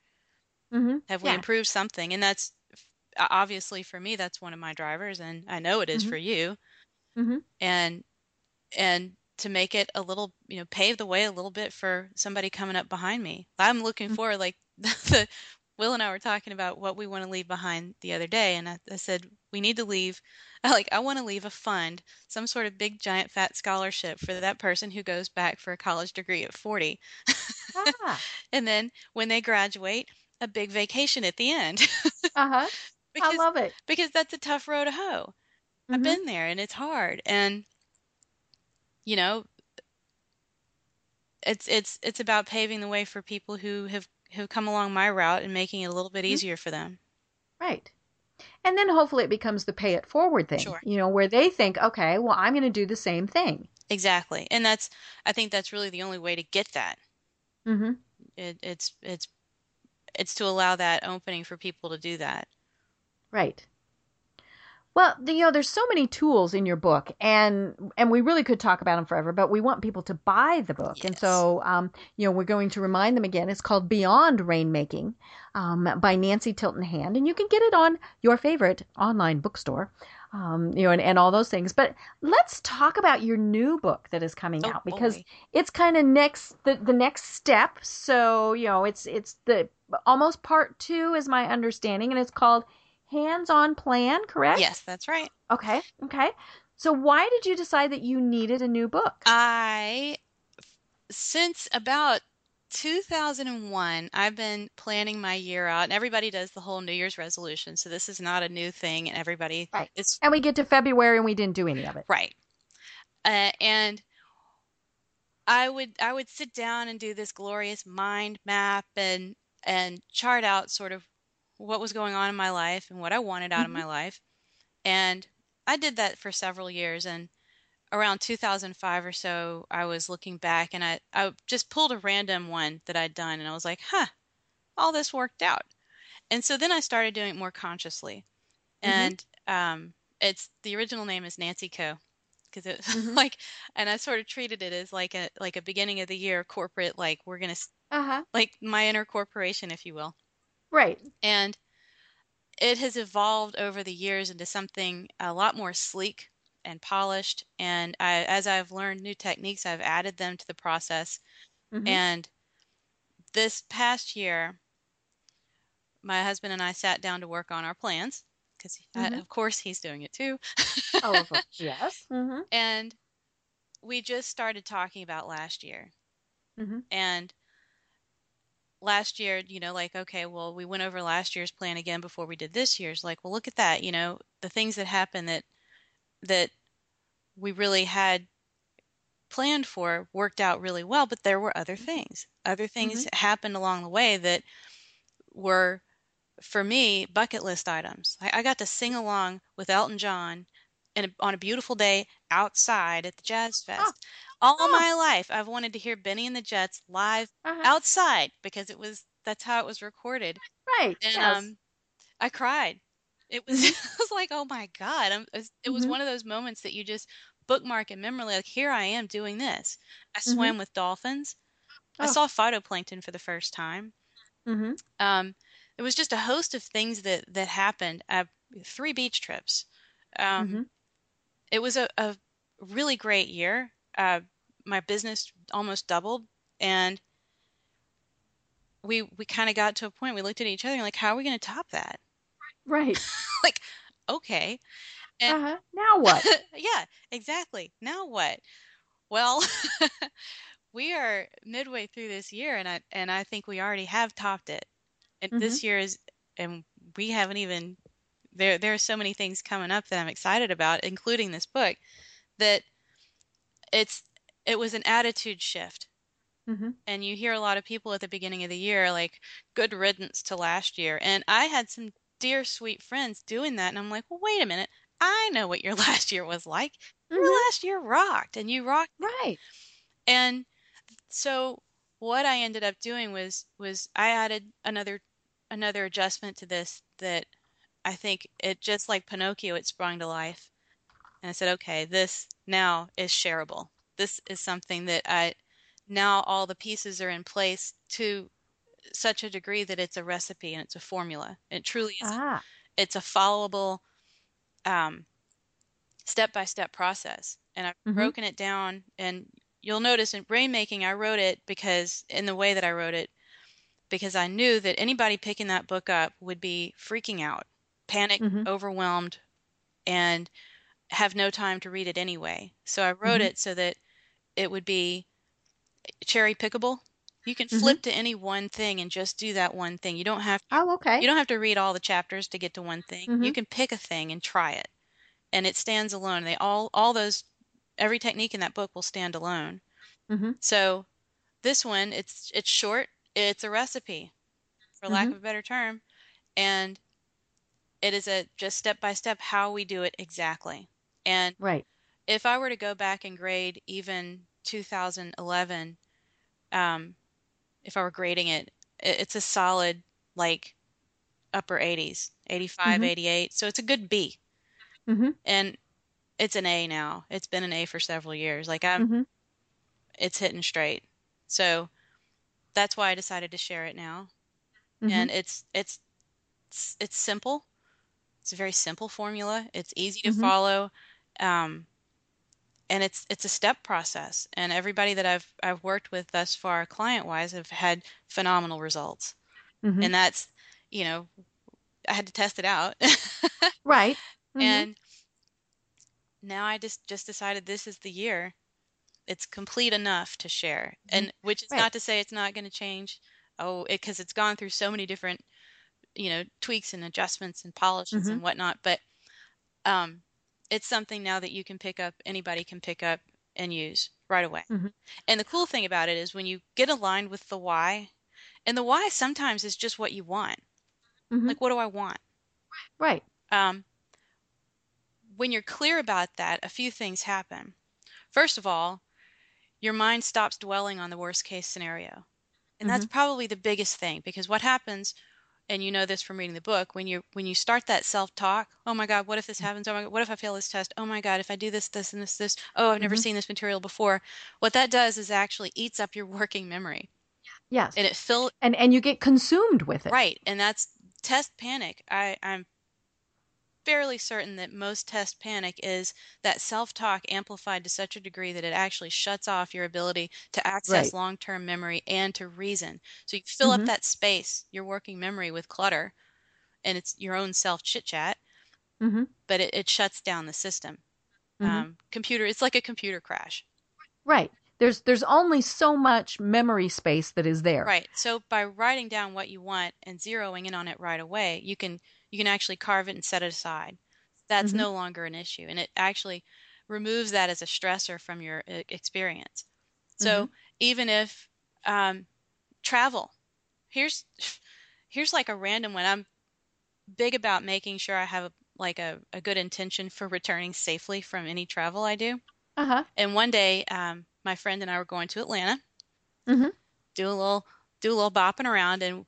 S1: mm-hmm.
S2: have we
S1: Yeah.
S2: improved something and that's obviously for me that's one of my drivers and i know it is
S1: Mhm.
S2: for you
S1: Mhm.
S2: and and to make it a little you know pave the way a little bit for somebody coming up behind me i'm looking
S1: Mhm.
S2: forward like [laughs] the will and i were talking about what we want to leave behind the other day and i, I said we need to leave [laughs] like i want to leave a fund some sort of big giant fat scholarship for that person who goes back for a college degree at 40
S1: ah, [laughs]
S2: and then when they graduate a big vacation at the end
S1: uh-huh [laughs]
S2: because
S1: i love it
S2: because that's a tough road to hoe. I've
S1: Mhm.
S2: been there and it's hard and you know it's it's it's about paving the way for people who have who come along my route and making it a little bit
S1: Mhm.
S2: easier for them.
S1: Right. And then hopefully it becomes the pay it forward thing.
S2: Sure.
S1: You know, where they think, okay, well, I'm going to do the same thing.
S2: Exactly. And that's I think that's really the only way to get that.
S1: Mm-hmm.
S2: It, it's it's it's to allow that opening for people to do that.
S1: Right. Well, you know, there's so many tools in your book, and and we really could talk about them forever, but we want people to buy the book, and so um, you know, we're going to remind them again. It's called Beyond Rainmaking um, by Nancy Tilton Hand, and you can get it on your favorite online bookstore, um, you know, and, and all those things. But let's talk about your new book that is coming
S2: Oh,
S1: out because
S2: boy.
S1: it's kind of next the the next step. So you know, it's it's the almost part two is my understanding, and it's called Hands on Plan. Correct?
S2: Yes, that's right.
S1: Okay. Okay. So why did you decide that you needed a new book?
S2: I since about 2001 I've been planning my year out and everybody does the whole New Year's resolution so this is not a new thing and everybody
S1: Right.
S2: it's
S1: and we get to February and we didn't do any of it.
S2: right uh, and I would I would sit down and do this glorious mind map and and chart out sort of what was going on in my life and what I wanted out of
S1: Mhm.
S2: my life and I did that for several years and around 2005 or so, I was looking back and I, I just pulled a random one that I'd done and I was like, huh, all this worked out. And so then I started doing it more consciously.
S1: Mhm.
S2: And um, it's the original name is Nancy Co. Because it [laughs]
S1: Mhm.
S2: like, and I sort of treated it as like a like a beginning of the year corporate, like we're gonna s-
S1: Uh huh.
S2: like my inner corporation, if you will.
S1: Right.
S2: And it has evolved over the years into something a lot more sleek and polished. And I, as I've learned new techniques, I've added them to the process.
S1: Mhm.
S2: And this past year, my husband and I sat down to work on our plans because,
S1: Mhm.
S2: of course, he's doing it too.
S1: oh, [laughs] yes. Mm-hmm.
S2: and we just started talking about last year.
S1: Mhm.
S2: And last year, you know, like, okay, well, we went over last year's plan again before we did this year's. Like, well, look at that. You know, the things that happened that that we really had planned for worked out really well, but there were other mm-hmm. things. Other things mm-hmm. happened along the way that were, for me, bucket list items. I, I got to sing along with Elton John on a beautiful day outside at the Jazz Fest. All
S1: Oh.
S2: my life, I've wanted to hear Bennie and the Jets live
S1: Uh-huh.
S2: outside because it was that's how it was recorded
S1: Right.
S2: and
S1: yes.
S2: um i cried it was [laughs] [laughs] it was like oh my god I'm, it was- it was
S1: Mhm.
S2: one of those moments that you just bookmark and memory like here i am doing this i
S1: Mhm.
S2: swam with dolphins i
S1: Oh.
S2: saw phytoplankton for the first time
S1: mm-hmm.
S2: um it was just a host of things that that happened. Uh, three beach trips. Um,
S1: Mhm.
S2: It was a, a really great year. Uh, my business almost doubled, and we we kind of got to a point. We looked at each other and like, how are we going to top that?
S1: Right. [laughs]
S2: like, okay, and
S1: Uh-huh. Now what? [laughs]
S2: yeah, exactly. Now what? Well, [laughs] we are midway through this year, and I and I think we already have topped it. And this year is, and we haven't even. There, there are so many things coming up that I'm excited about, including this book. That it's, it was an attitude shift,
S1: Mhm.
S2: and you hear a lot of people at the beginning of the year like, "Good riddance to last year," and I had some dear sweet friends doing that, and I'm like, well, wait a minute. I know what your [laughs] last year was like. Your
S1: Mhm.
S2: last year rocked, and you rocked
S1: Right.
S2: and so what I ended up doing was was I added another another adjustment to this that I think it just like Pinocchio it sprung to life. And I said, okay, this now is shareable. This is something that I now all the pieces are in place to such a degree that it's a recipe and it's a formula. It truly is
S1: Ah.
S2: it's a followable um, step-by-step process and i've
S1: Mhm.
S2: broken it down and you'll notice in rainmaking i wrote it because in the way that i wrote it because i knew that anybody picking that book up would be freaking out panicked
S1: Mhm.
S2: overwhelmed and have no time to read it anyway so i wrote
S1: Mhm.
S2: it so that it would be cherry pickable you can
S1: Mhm.
S2: flip to any one thing and just do that one thing you don't have
S1: Oh, okay.
S2: you don't have to read all the chapters to get to one thing. You
S1: Mhm.
S2: can pick a thing and try it. And it stands alone. They all all those every technique in that book will stand alone.
S1: Mhm.
S2: So this one it's it's short, it's a recipe for lack of a better term, and it is a just step by step how we do it exactly. And
S1: Right.
S2: if I were to go back and grade even 2011, um, if I were grading it, it- it's a solid like upper 80s, 85,
S1: Mhm.
S2: 88. So it's a good B.
S1: Mhm.
S2: And it's an A now. It's been an A for several years. Like I'm,
S1: Mhm.
S2: it's hitting straight. So that's why I decided to share it now.
S1: Mhm.
S2: And it's it's it's, it's simple. It's a very simple formula. It's easy to
S1: Mhm.
S2: follow. Um, and it's it's a step process. And everybody that I've I've worked with thus far, client wise, have had phenomenal results.
S1: Mhm.
S2: And that's, you know, I had to test it out.
S1: right. [laughs] Mhm.
S2: and now I just just decided this is the year. It's complete enough to share, and which is
S1: Right.
S2: not to say it's not going to change. Oh, because it's gone through so many different, you know, tweaks and adjustments and polishes and whatnot. But um, it's something now that you can pick up. Anybody can pick up and use right away.
S1: Mhm.
S2: And the cool thing about it is when you get aligned with the why, and the why sometimes is just what you want.
S1: Mhm.
S2: Like, what do I want?
S1: right.
S2: um, when you're clear about that, a few things happen. First of all, your mind stops dwelling on the worst case scenario. And that's probably the biggest thing because what happens and you know this from reading the book when you when you start that self-talk oh my god what if this happens oh my god what if i fail this test oh my god if i do this this and this this oh i've never
S1: Mhm.
S2: seen this material before what that does is actually eats up your working memory
S1: Yes.
S2: and it fill
S1: and and you get consumed with it.
S2: Right, and that's test panic. I, I'm fairly certain that most test panic is that self talk amplified to such a degree that it actually shuts off your ability to access
S1: Right.
S2: long term memory and to reason. So you fill up that space, your working memory, with clutter, and it's your own self chit chat,
S1: hmm
S2: but it, it shuts down the system.
S1: Mhm.
S2: Um, computer, it's like a computer crash.
S1: Right. There's there's only so much memory space that is there.
S2: Right. So by writing down what you want and zeroing in on it right away, you can you can actually carve it and set it aside. That's
S1: Mhm.
S2: no longer an issue, and it actually removes that as a stressor from your experience. So even if um, travel, here's here's like a random one. I'm big about making sure I have a, like a, a good intention for returning safely from any travel I do.
S1: Uh huh.
S2: And one day, um, my friend and I were going to Atlanta.
S1: mm-hmm.
S2: Do a little do a little bopping around, and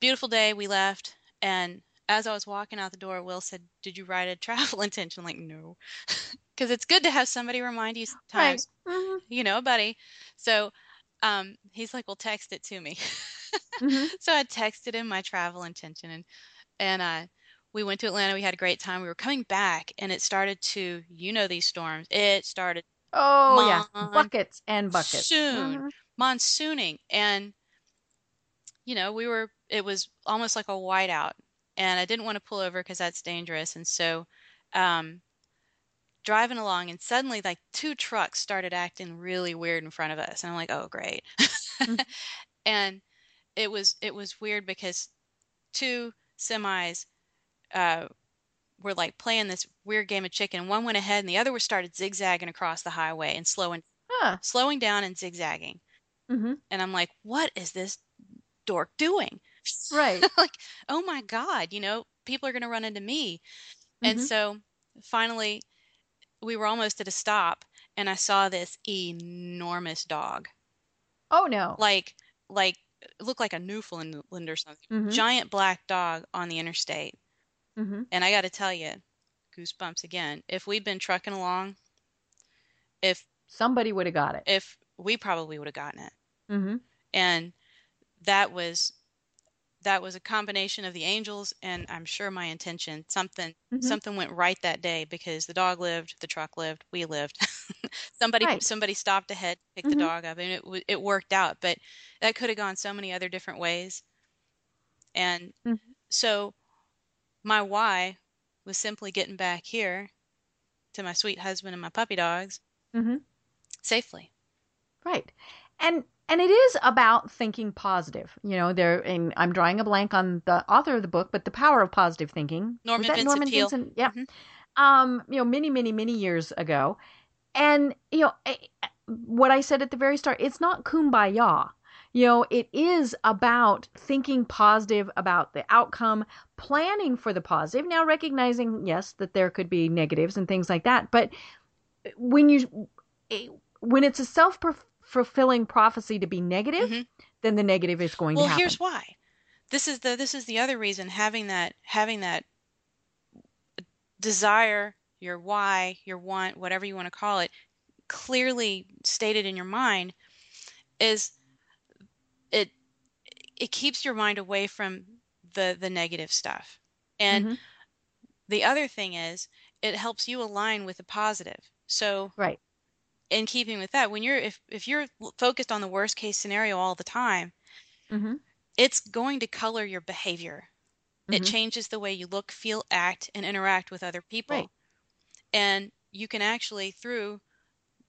S2: beautiful day. We left, and as I was walking out the door, Will said, "Did you write a travel [laughs] intention?" I'm like, no, [laughs] because it's good to have somebody remind you sometimes.
S1: Right. Mhm. [laughs]
S2: You know, buddy. So um, he's like, "Well, text it to me."
S1: hmm
S2: so I texted him my travel intention and and uh we went to Atlanta. We had a great time. We were coming back and it started to, you know, these storms. It started
S1: Oh yeah, buckets and buckets.
S2: soon.
S1: Mhm.
S2: monsooning and you know we were it was almost like a whiteout and i didn't want to pull over because that's dangerous and so um driving along and suddenly like two trucks started acting really weird in front of us and i'm like oh great
S1: Mhm. [laughs]
S2: and it was it was weird because two semis uh were like playing this weird game of chicken one went ahead and the other was started zigzagging across the highway and slowing
S1: Huh.
S2: slowing down and zigzagging
S1: hmm
S2: and I'm like, what is this dork doing?
S1: Right. [laughs]
S2: like, oh my God, you know, people are going to run into me. And
S1: Mhm.
S2: so finally, we were almost at a stop, and I saw this enormous dog,
S1: Oh no.
S2: like, like, looked like a Newfoundland or something.
S1: Mhm.
S2: Giant black dog on the interstate.
S1: hmm
S2: And I got to tell you, goosebumps again. If we'd been trucking along, if
S1: Somebody would have got it.
S2: if we probably would have gotten it.
S1: hmm
S2: and that was that was a combination of the angels and i'm sure my intention something
S1: Mhm.
S2: something went right that day because the dog lived the truck lived we lived [laughs] somebody
S1: Right.
S2: somebody stopped ahead picked
S1: Mhm.
S2: the dog up and it it worked out but that could have gone so many other different ways and
S1: Mhm.
S2: so my why was simply getting back here to my sweet husband and my puppy dogs
S1: hmm
S2: safely
S1: Right. And and it is about thinking positive. You know, there and I'm drawing a blank on the author of the book, but the power of positive thinking.
S2: Norman
S1: that
S2: Vincent
S1: Norman
S2: Peale.
S1: Vincent? Yeah.
S2: Mhm.
S1: Um, you know, many, many, many years ago. And you know, eh, what I said at the very start, it's not kumbaya. You know, it is about thinking positive about the outcome, planning for the positive. Now recognizing, yes, that there could be negatives and things like that, but when you eh, when it's a self fulfilling prophecy to be negative,
S2: Mhm.
S1: then the negative is going
S2: well
S1: to happen.
S2: Well, here's why this is the this is the other reason having that having that desire your why your want whatever you want to call it clearly stated in your mind is it it keeps your mind away from the the negative stuff and
S1: Mhm.
S2: the other thing is it helps you align with the positive so
S1: Right.
S2: In keeping with that when you're if if you're focused on the worst case scenario all the time
S1: hmm
S2: it's going to color your behavior. It
S1: Mhm.
S2: changes the way you look, feel, act, and interact with other people.
S1: Right.
S2: And you can actually, through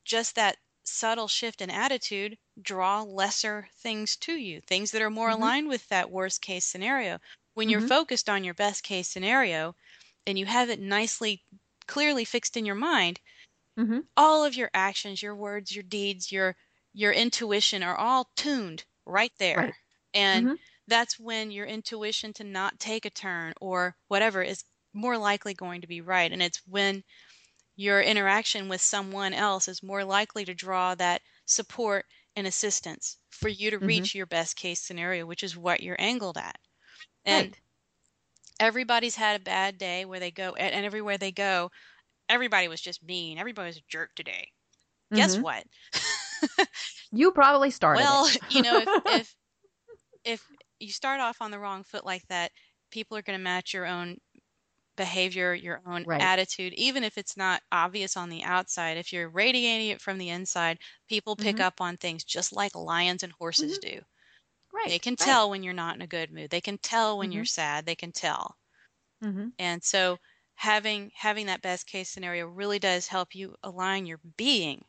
S2: just that subtle shift in attitude, draw lesser things to you, things that are more
S1: Mhm.
S2: aligned with that worst case scenario. When you're
S1: Mhm.
S2: focused on your best case scenario and you have it nicely, clearly fixed in your mind,
S1: hmm
S2: all of your actions, your words, your deeds, your your intuition are all tuned right there.
S1: Right.
S2: And
S1: Mhm.
S2: that's when your intuition to not take a turn or whatever is more likely going to be right. And it's when your interaction with someone else is more likely to draw that support and assistance for you to
S1: Mhm.
S2: reach your best case scenario, which is what you're angled at. And
S1: Right.
S2: everybody's had a bad day where they go, and everywhere they go, everybody was just mean. Everybody was a jerk today. Guess
S1: Mhm.
S2: what? [laughs]
S1: You probably started
S2: Well, you know, if, [laughs] if if you start off on the wrong foot like that, people are going to match your own behavior, your own
S1: Right.
S2: attitude, even if it's not obvious on the outside. If you're radiating it from the inside, people pick
S1: Mhm.
S2: up on things just like lions and horses do.
S1: right.
S2: They can
S1: right.
S2: tell when you're not in a good mood. They can tell when
S1: Mhm.
S2: you're sad. They can tell.
S1: Mhm.
S2: And so having having that best case scenario really does help you align your being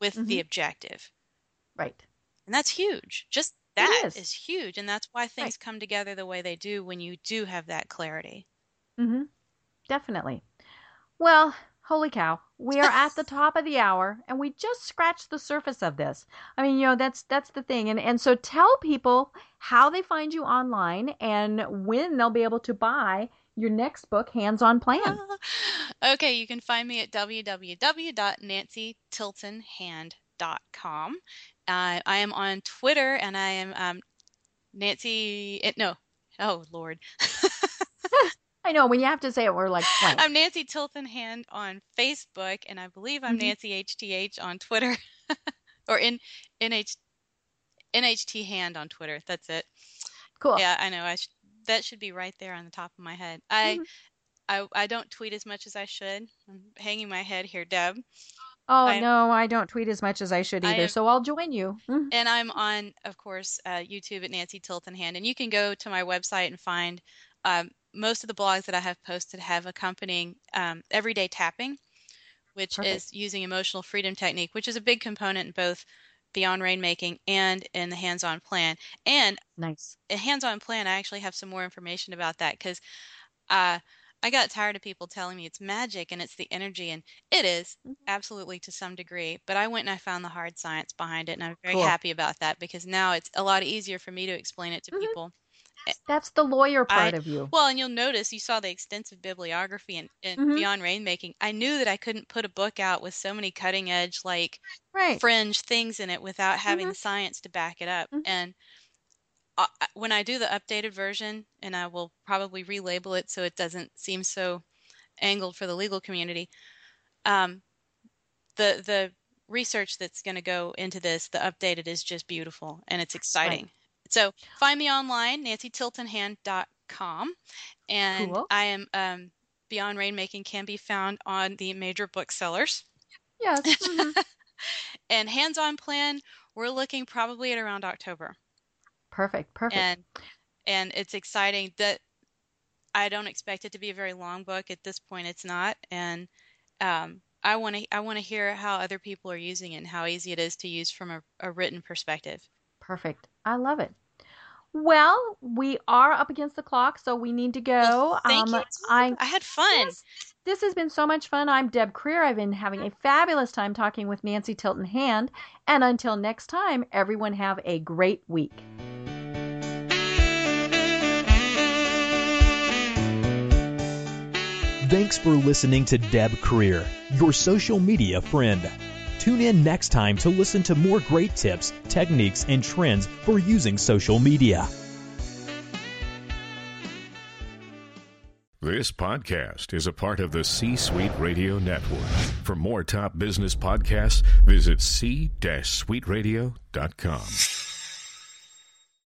S2: with the
S1: Mhm.
S2: objective.
S1: Right.
S2: And that's huge. Just that
S1: is.
S2: is. huge. And that's why things come together the way they do when you do have that clarity.
S1: hmm Definitely. Well, holy cow. We are at the [laughs] top of the hour and we just scratched the surface of this. I mean, you know, that's that's the thing. And and so tell people how they find you online and when they'll be able to buy your next book, Hands on Plan. [laughs]
S2: okay, you can find me at www.nancytiltonhand.com. Uh, I am on Twitter and I am um, Nancy. It, no, oh Lord, [laughs] [laughs]
S1: I know when you have to say it, we're like.
S2: I'm Nancy Tilton Hand on Facebook, and I believe I'm
S1: Mhm.
S2: Nancy HTH on Twitter, or in NH NHT Hand on Twitter. That's it.
S1: Cool.
S2: Yeah, I know. I sh- that should be right there on the top of my head. I,
S1: Mhm.
S2: I I don't tweet as much as I should. I'm hanging my head here, Deb.
S1: Oh
S2: I-
S1: no, I don't tweet as much as I should
S2: I
S1: either,
S2: am-
S1: so I'll join you. Mhm.
S2: And I'm on, of course, uh, YouTube at Nancy Tilton Hand, and you can go to my website and find um, most of the blogs that I have posted have accompanying um, everyday tapping, which
S1: Perfect.
S2: is using emotional freedom technique, which is a big component in both Beyond Rainmaking and in the hands-on plan. And
S1: Nice.
S2: a hands-on plan, I actually have some more information about that because uh, I got tired of people telling me it's magic and it's the energy, and it is
S1: Mhm.
S2: absolutely to some degree. But I went and I found the hard science behind it, and I'm very
S1: Cool.
S2: happy about that because now it's a lot easier for me to explain it to
S1: Mhm.
S2: people.
S1: That's the lawyer
S2: I-
S1: part of you.
S2: Well, and you'll notice you saw the extensive bibliography in, in
S1: Mhm.
S2: Beyond Rainmaking. I knew that I couldn't put a book out with so many cutting edge, like
S1: Right.
S2: fringe things in it without having
S1: Mhm.
S2: the science to back it up.
S1: Mhm.
S2: And I- when I do the updated version, and I will probably relabel it so it doesn't seem so angled for the legal community, um, the the research that's going to go into this, the updated, is just beautiful and it's exciting. So find me online, nancytiltonhand.com, and
S1: Cool.
S2: I am um, Beyond Rainmaking can be found on the major booksellers.
S1: Yes. mhm. [laughs]
S2: And Hands On Plan, we're looking probably at around October.
S1: Perfect. Perfect.
S2: and and it's exciting that I don't expect it to be a very long book at this point it's not and um, I want to I want to hear how other people are using it and how easy it is to use from a, a written perspective.
S1: Perfect. I love it. Well, we are up against the clock, so we need to go.
S2: Well, thank
S1: um,
S2: you.
S1: I
S2: I had fun.
S1: Yes. This has been so much fun. I'm Deb Krier. I've been having a fabulous time talking with Nancy Tilton Hand. And until next time, everyone have a great week.
S3: Thanks for listening to Deb Krier, your social media friend. Tune in next time to listen to more great tips, techniques, and trends for using social media.
S4: This podcast is a part of the C Suite Radio Network. For more top business podcasts, visit c-suiteradio.com.